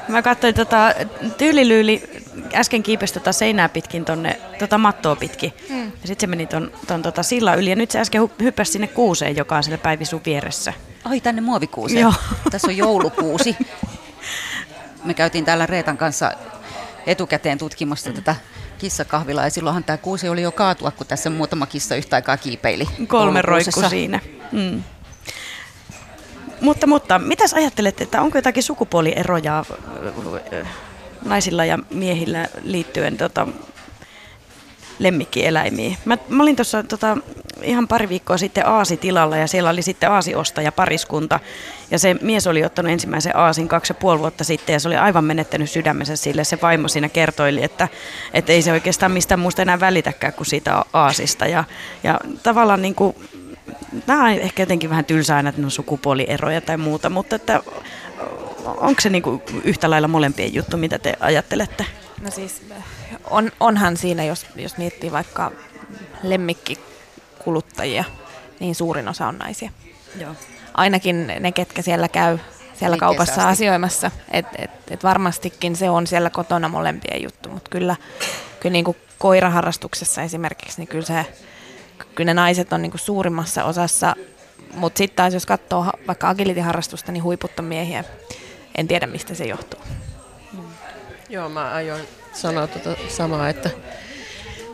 Mä katsoin tota, tyylilyyli äsken kiipesi tota seinää pitkin tonne, tota mattoa pitkin. Mm. Ja sitten se meni ton, ton tota sillan yli ja nyt se äsken hyppäsi sinne kuuseen, joka on siellä Päivi sun vieressä. Ai tänne muovikuuseen. Joo. Tässä on joulukuusi. me käytiin täällä Reetan kanssa etukäteen tutkimassa tätä kissakahvilaa ja silloinhan tämä kuusi oli jo kaatua, kun tässä muutama kissa yhtä aikaa kiipeili. Kolme roikku siinä. Mm. Mutta, mutta mitäs ajattelette, että onko jotakin sukupuolieroja naisilla ja miehillä liittyen tota, lemmikkieläimiin. Mä, mä olin tuossa tota, ihan pari viikkoa sitten Aasitilalla ja siellä oli sitten Aasiostaja pariskunta. Ja se mies oli ottanut ensimmäisen Aasin kaksi ja puoli vuotta sitten ja se oli aivan menettänyt sydämensä sille. Se vaimo siinä kertoili, että, että ei se oikeastaan mistään muusta enää välitäkään kuin siitä Aasista. Ja, ja tavallaan niin kuin, nämä on ehkä jotenkin vähän tylsää aina, että on sukupuolieroja tai muuta, mutta että onko se niin kuin yhtä lailla molempien juttu, mitä te ajattelette? No siis on, onhan siinä, jos, jos miettii vaikka lemmikkikuluttajia, niin suurin osa on naisia. Joo. Ainakin ne, ketkä siellä käy siellä kaupassa asioimassa. Et, et, et varmastikin se on siellä kotona molempien juttu, mutta kyllä, kyllä niin kuin koiraharrastuksessa esimerkiksi, niin kyllä, se, kyllä ne naiset on niin kuin suurimmassa osassa, mutta sitten taas jos katsoo vaikka agility-harrastusta, niin huiput on miehiä. En tiedä, mistä se johtuu. Mm. Joo, mä ajoin sanoa tuota samaa, että,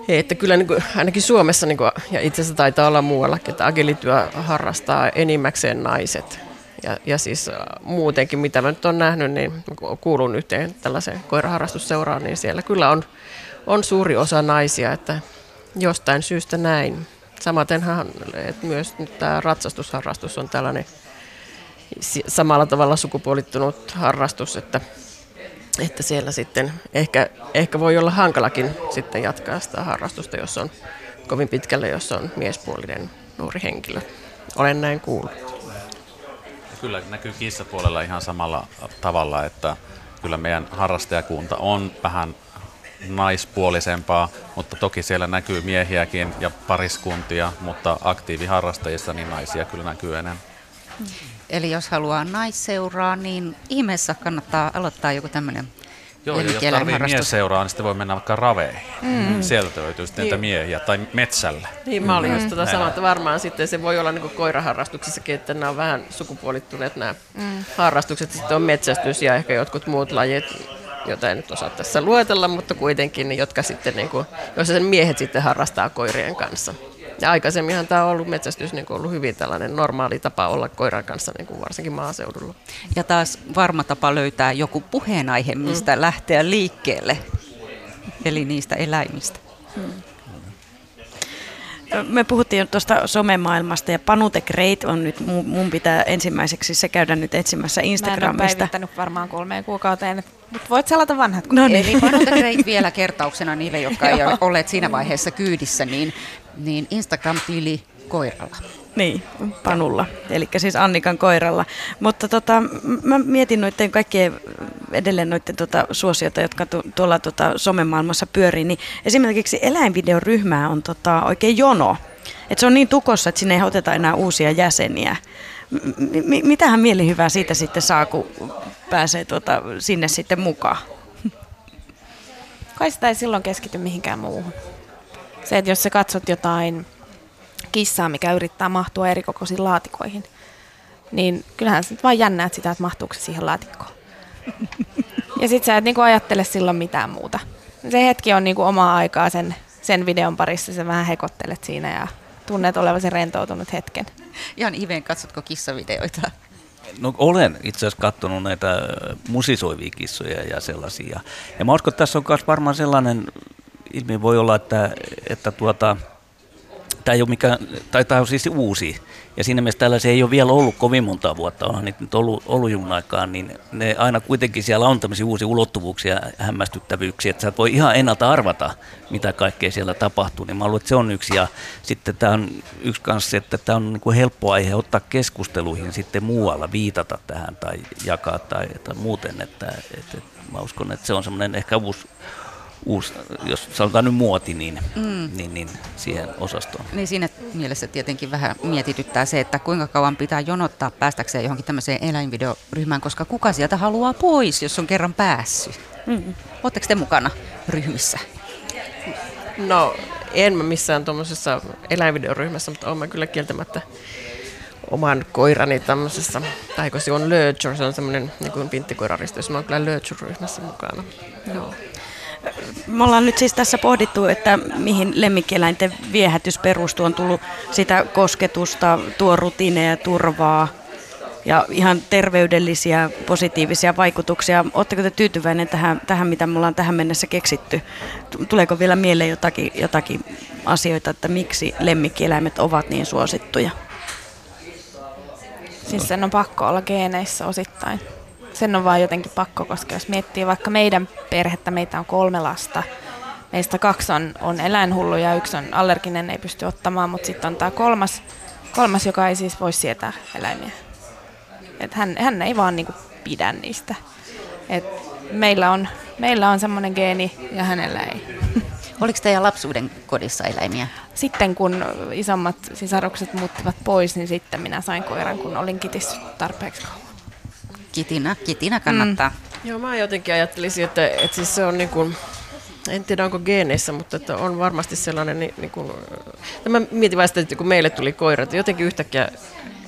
että kyllä niin kuin, ainakin Suomessa, niin kuin, ja itse asiassa taitaa olla muuallakin, että agilityö harrastaa enimmäkseen naiset. Ja, ja siis äh, muutenkin, mitä mä nyt olen nähnyt, niin kuulun yhteen tällaiseen koiraharrastusseuraan, niin siellä kyllä on, on suuri osa naisia, että jostain syystä näin. Samatenhan että myös nyt tämä ratsastusharrastus on tällainen samalla tavalla sukupuolittunut harrastus, että että siellä sitten ehkä, ehkä voi olla hankalakin sitten jatkaa sitä harrastusta, jos on kovin pitkälle, jos on miespuolinen nuori henkilö. Olen näin kuullut. Kyllä näkyy kissapuolella ihan samalla tavalla, että kyllä meidän harrastajakunta on vähän naispuolisempaa, mutta toki siellä näkyy miehiäkin ja pariskuntia, mutta aktiiviharrastajissa niin naisia kyllä näkyy enemmän. Eli jos haluaa naisseuraa, niin ihmeessä kannattaa aloittaa joku tämmöinen Joo, ja jos tarvii mies seuraa, niin sitten voi mennä vaikka raveihin. Mm. Sieltä löytyy sitten niin. miehiä, tai metsällä. Niin, mä olin mm. just tuota samaa, että varmaan sitten se voi olla niin kuin koiraharrastuksissakin, että nämä on vähän sukupuolittuneet nämä mm. harrastukset. Sitten on metsästys ja ehkä jotkut muut lajit, joita en nyt osaa tässä luetella, mutta kuitenkin, niin jotka sitten, niin kuin, joissa sen miehet sitten harrastaa koirien kanssa. Ja aikaisemminhan tämä on ollut metsästys niin ollut hyvin tällainen normaali tapa olla koiran kanssa, niin kuin varsinkin maaseudulla. Ja taas varma tapa löytää joku puheenaihe, mistä mm. lähteä liikkeelle, eli niistä eläimistä. Hmm. Me puhuttiin tuosta somemaailmasta ja Panute Great on nyt, mun pitää ensimmäiseksi se käydä nyt etsimässä Instagramista. Mä en varmaan kolmeen kuukauteen, mutta voit selata vanhat. No niin. Eli Panute Great vielä kertauksena niille, jotka ei ole olleet siinä vaiheessa kyydissä, niin niin Instagram-tili koiralla. Niin, Panulla, eli siis Annikan koiralla. Mutta tota, mä mietin noiden kaikkien edelleen noiden tota, suosioita, jotka tu, tuolla tota, somemaailmassa pyörii, niin esimerkiksi eläinvideoryhmää on tota, oikein jono. Et se on niin tukossa, että sinne ei oteta enää uusia jäseniä. M- mitähän mielihyvää siitä sitten saa, kun pääsee tuota, sinne sitten mukaan? Kai sitä ei silloin keskity mihinkään muuhun. Se, että jos sä katsot jotain kissaa, mikä yrittää mahtua eri kokoisiin laatikoihin, niin kyllähän nyt vaan jännäät sitä, että mahtuuko se siihen laatikkoon. Ja sit sä et niinku ajattele silloin mitään muuta. Se hetki on niinku omaa aikaa sen, sen videon parissa, sä vähän hekottelet siinä ja tunnet olevasi rentoutunut hetken. Ihan Iven, katsotko kissavideoita? No olen itse asiassa katsonut näitä musisoivia kissoja ja sellaisia. Ja mä uskon, että tässä on myös varmaan sellainen ilmiö voi olla, että, että tuota, tämä ei ole mikään, tai tämä on siis uusi. Ja siinä mielessä tällaisia ei ole vielä ollut kovin monta vuotta, onhan niitä nyt ollut, ollut junkin aikaan, niin ne aina kuitenkin siellä on tämmöisiä uusia ulottuvuuksia hämmästyttävyyksiä, että sä et voi ihan ennalta arvata, mitä kaikkea siellä tapahtuu. Niin mä luulen, että se on yksi. Ja sitten tämä on yksi kanssa, että tämä on niin kuin helppo aihe ottaa keskusteluihin sitten muualla, viitata tähän tai jakaa tai, tai muuten. Että, että mä uskon, että se on semmoinen ehkä uusi uusi, jos sanotaan nyt muoti, niin, mm. niin, niin siihen osastoon. Niin siinä mielessä tietenkin vähän mietityttää se, että kuinka kauan pitää jonottaa päästäkseen johonkin tämmöiseen eläinvideoryhmään, koska kuka sieltä haluaa pois, jos on kerran päässyt. Mm. Oletteko te mukana ryhmissä? No en mä missään tuommoisessa eläinvideoryhmässä, mutta olen kyllä kieltämättä oman koirani tämmöisessä, tai se on Lurcher, se on semmoinen niin kuin pinttikoiraristo, jossa mä oon kyllä Lurcher-ryhmässä mukana. Joo. Me ollaan nyt siis tässä pohdittu, että mihin lemmikkieläinten viehätys perustuu. On tullut sitä kosketusta, tuo rutiineja, turvaa ja ihan terveydellisiä, positiivisia vaikutuksia. Oletteko te tyytyväinen tähän, tähän, mitä me ollaan tähän mennessä keksitty? Tuleeko vielä mieleen jotakin, jotakin asioita, että miksi lemmikkieläimet ovat niin suosittuja? Siis sen on pakko olla geeneissä osittain. Sen on vaan jotenkin pakko, koska jos miettii vaikka meidän perhettä, meitä on kolme lasta. Meistä kaksi on, on eläinhullu ja yksi on allerginen, ei pysty ottamaan, mutta sitten on tämä kolmas, kolmas, joka ei siis voi sietää eläimiä. Et hän, hän ei vaan niinku pidä niistä. Et meillä on, meillä on semmoinen geeni ja hänellä ei. Oliko teidän lapsuuden kodissa eläimiä? Sitten kun isommat sisarukset muuttivat pois, niin sitten minä sain koiran, kun olin kitis tarpeeksi kauan. Kitinä, kitinä kannattaa. Mm. Joo, mä jotenkin ajattelisin, että, että siis se on niin kuin, en tiedä onko geeneissä, mutta että on varmasti sellainen, niin, niin kuin, mä mietin vasta, että kun meille tuli koira, että jotenkin yhtäkkiä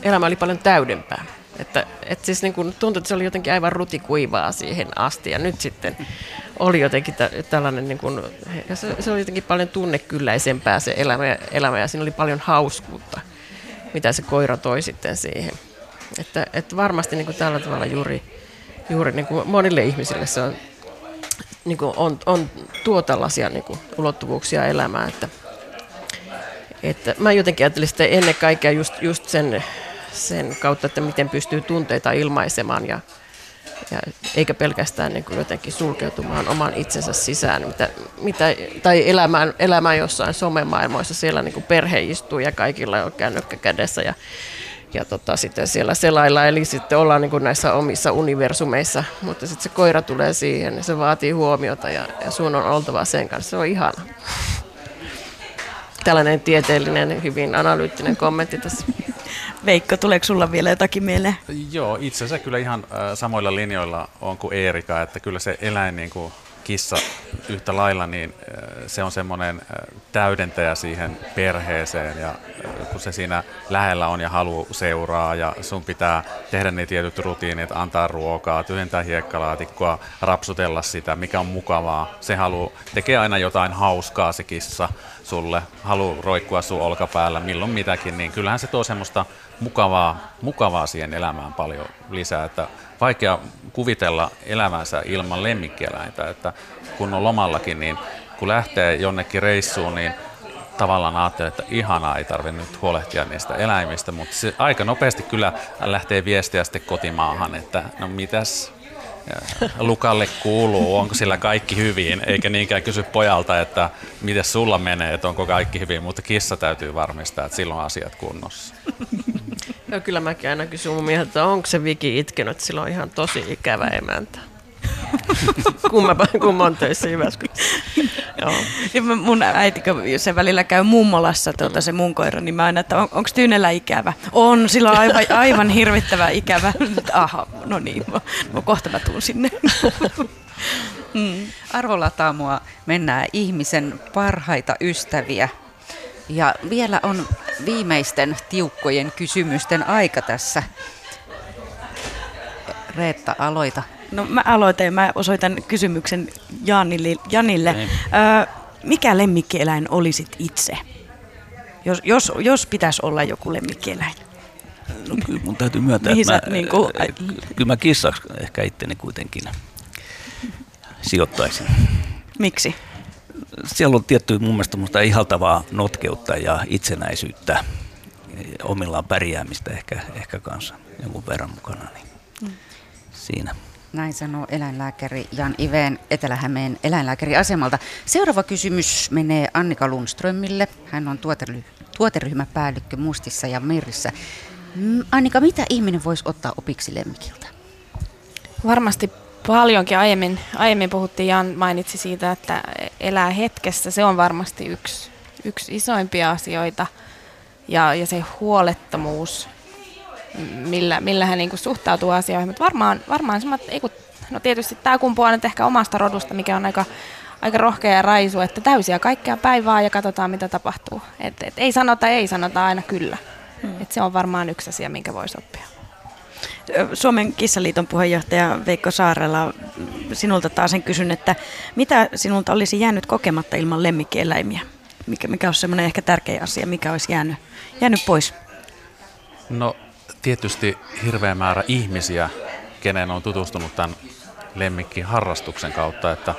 elämä oli paljon täydempää. Että, että siis niin kuin tuntui, että se oli jotenkin aivan rutikuivaa siihen asti ja nyt sitten oli jotenkin t- tällainen, niin kuin, se, se oli jotenkin paljon tunnekylläisempää se elämä, elämä ja siinä oli paljon hauskuutta, mitä se koira toi sitten siihen. Että, että varmasti niin kuin tällä tavalla juuri, juuri niin kuin monille ihmisille se on, niin kuin on, on tuo tällaisia niin kuin ulottuvuuksia elämään, että, että mä jotenkin ajattelin sitä ennen kaikkea just, just sen, sen kautta, että miten pystyy tunteita ilmaisemaan ja, ja eikä pelkästään niin kuin jotenkin sulkeutumaan oman itsensä sisään, mitä, mitä, tai elämään, elämään jossain somemaailmoissa, siellä niin kuin perhe istuu ja kaikilla on kännykkä kädessä ja, ja tota, sitten siellä selailla, eli sitten ollaan niin kuin näissä omissa universumeissa, mutta sitten se koira tulee siihen, ja se vaatii huomiota ja, ja sun on oltava sen kanssa, se on ihana. Tällainen tieteellinen, hyvin analyyttinen kommentti tässä. Veikko, tuleeko sulla vielä jotakin mieleen? Joo, itse asiassa kyllä ihan äh, samoilla linjoilla on kuin Eerika, että kyllä se eläin niin kuin kissa yhtä lailla, niin se on semmoinen täydentäjä siihen perheeseen ja kun se siinä lähellä on ja halu seuraa ja sun pitää tehdä ne tietyt rutiinit, antaa ruokaa, tyhjentää hiekkalaatikkoa, rapsutella sitä, mikä on mukavaa. Se haluaa, tekee aina jotain hauskaa se kissa sulle, haluaa roikkua sun olkapäällä, milloin mitäkin, niin kyllähän se tuo semmoista mukavaa, mukavaa siihen elämään paljon lisää, että vaikea kuvitella elämänsä ilman lemmikkieläintä, että kun on lomallakin, niin kun lähtee jonnekin reissuun, niin tavallaan ajattelee, että ihanaa, ei tarvitse nyt huolehtia niistä eläimistä, mutta se aika nopeasti kyllä lähtee viestiä sitten kotimaahan, että no mitäs Lukalle kuuluu, onko sillä kaikki hyvin, eikä niinkään kysy pojalta, että miten sulla menee, että onko kaikki hyvin, mutta kissa täytyy varmistaa, että silloin asiat kunnossa. Joo, kyllä mäkin aina kysyn mun mieheltä, että onko se Viki itkenyt, että sillä on ihan tosi ikävä emäntä. kun, mä, kun mä oon töissä Jyväskylässä. Joo. mun äiti, kun se välillä käy mummolassa tuota, se mun koira, niin mä aina, että on, onko Tyynellä ikävä? On, sillä on aivan, aivan hirvittävä ikävä. Aha, no niin, mä, mä kohta mä tuun sinne. mm. Arvolataamua mennään ihmisen parhaita ystäviä. Ja vielä on viimeisten tiukkojen kysymysten aika tässä. Reetta, aloita. No mä aloitan mä osoitan kysymyksen Janille. Janille. Öö, mikä lemmikkieläin olisit itse? Jos, jos, jos pitäisi olla joku lemmikkieläin. No kyllä mun täytyy myöntää, että mä, niin kuin... kyllä mä kissaksi ehkä itteni kuitenkin sijoittaisin. Miksi? Siellä on tietty mun mielestä ihaltavaa notkeutta ja itsenäisyyttä, omillaan pärjäämistä ehkä, ehkä kanssa jonkun verran mukana. Niin mm. Siinä. Näin sanoo eläinlääkäri Jan Iveen Etelä-Hämeen eläinlääkäriasemalta. Seuraava kysymys menee Annika Lundströmille. Hän on tuoteryhmäpäällikkö Mustissa ja Merissä. Mm, Annika, mitä ihminen voisi ottaa opiksi lemmikiltä? Varmasti paljonkin. Aiemmin, aiemmin puhuttiin, Jan mainitsi siitä, että elää hetkessä. Se on varmasti yksi, yksi isoimpia asioita. Ja, ja se huolettomuus millä, millä hän niin kuin suhtautuu asioihin. Mutta varmaan, varmaan semmoinen, ei kun, no tietysti tämä kumpuaa nyt ehkä omasta rodusta, mikä on aika, aika rohkea ja raisu, että täysiä kaikkea päivää ja katsotaan mitä tapahtuu. Et, et ei sanota, ei sanota aina kyllä. Hmm. Et se on varmaan yksi asia, minkä voisi oppia. Suomen kissaliiton puheenjohtaja Veikko Saarela, sinulta taas sen kysyn, että mitä sinulta olisi jäänyt kokematta ilman lemmikkieläimiä? Mikä, mikä on semmoinen ehkä tärkeä asia, mikä olisi jäänyt, jäänyt pois? No tietysti hirveä määrä ihmisiä, kenen on tutustunut tämän lemmikkiharrastuksen kautta, että,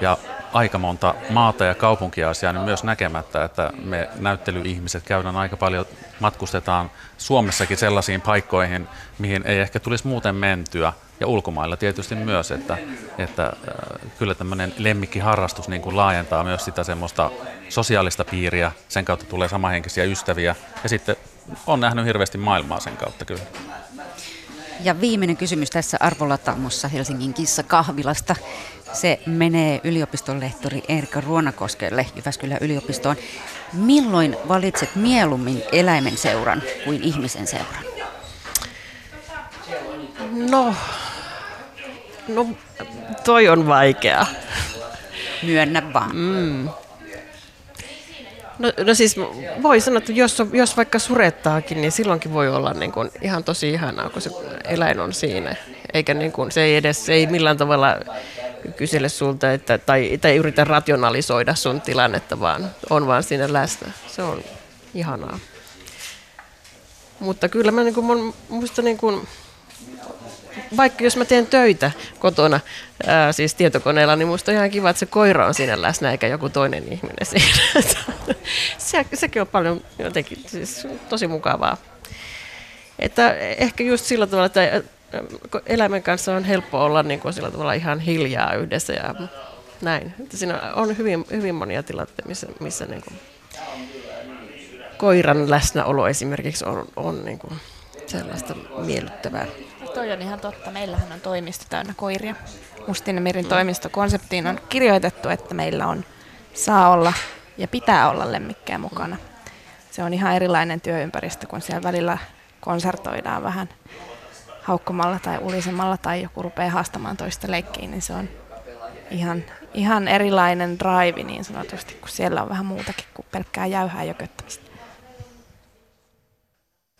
ja aika monta maata ja kaupunkia olisi jäänyt myös näkemättä, että me näyttelyihmiset käydään aika paljon, matkustetaan Suomessakin sellaisiin paikkoihin, mihin ei ehkä tulisi muuten mentyä, ja ulkomailla tietysti myös, että, että äh, kyllä tämmöinen lemmikkiharrastus niin kuin laajentaa myös sitä semmoista sosiaalista piiriä, sen kautta tulee samahenkisiä ystäviä, ja sitten on nähnyt hirveästi maailmaa sen kautta kyllä. Ja viimeinen kysymys tässä arvolataamossa Helsingin kissa kahvilasta. Se menee yliopiston lehtori Erika Ruonakoskelle Jyväskylän yliopistoon. Milloin valitset mieluummin eläimen seuran kuin ihmisen seuran? No, no toi on vaikea. Myönnä vaan. Mm. No, no siis voi sanoa, että jos, jos vaikka surettaakin, niin silloinkin voi olla niin kuin ihan tosi ihanaa, kun se eläin on siinä. Eikä niin kuin, se ei edes se ei millään tavalla kysele sulta että, tai, tai yritä rationalisoida sun tilannetta, vaan on vaan siinä läsnä. Se on ihanaa. Mutta kyllä mä niin mun, musta niin kuin, vaikka jos mä teen töitä kotona, ää, siis tietokoneella, niin musta on ihan kiva, että se koira on siinä läsnä eikä joku toinen ihminen siinä. se, sekin on paljon jotenkin siis tosi mukavaa. Että ehkä just sillä tavalla, että eläimen kanssa on helppo olla niin kuin sillä tavalla ihan hiljaa yhdessä ja näin. Että siinä on hyvin, hyvin monia tilanteita, missä, missä niin kuin koiran läsnäolo esimerkiksi on, on niin kuin sellaista miellyttävää. Toi on ihan totta. Meillähän on toimisto täynnä koiria. Mustinemirin mm. toimistokonseptiin on kirjoitettu, että meillä on saa olla ja pitää olla lemmikkejä mukana. Se on ihan erilainen työympäristö, kun siellä välillä konsertoidaan vähän haukkomalla tai ulisemalla tai joku rupeaa haastamaan toista leikkiin, niin se on ihan, ihan erilainen drive niin sanotusti, kun siellä on vähän muutakin kuin pelkkää jäyhää jököttämistä.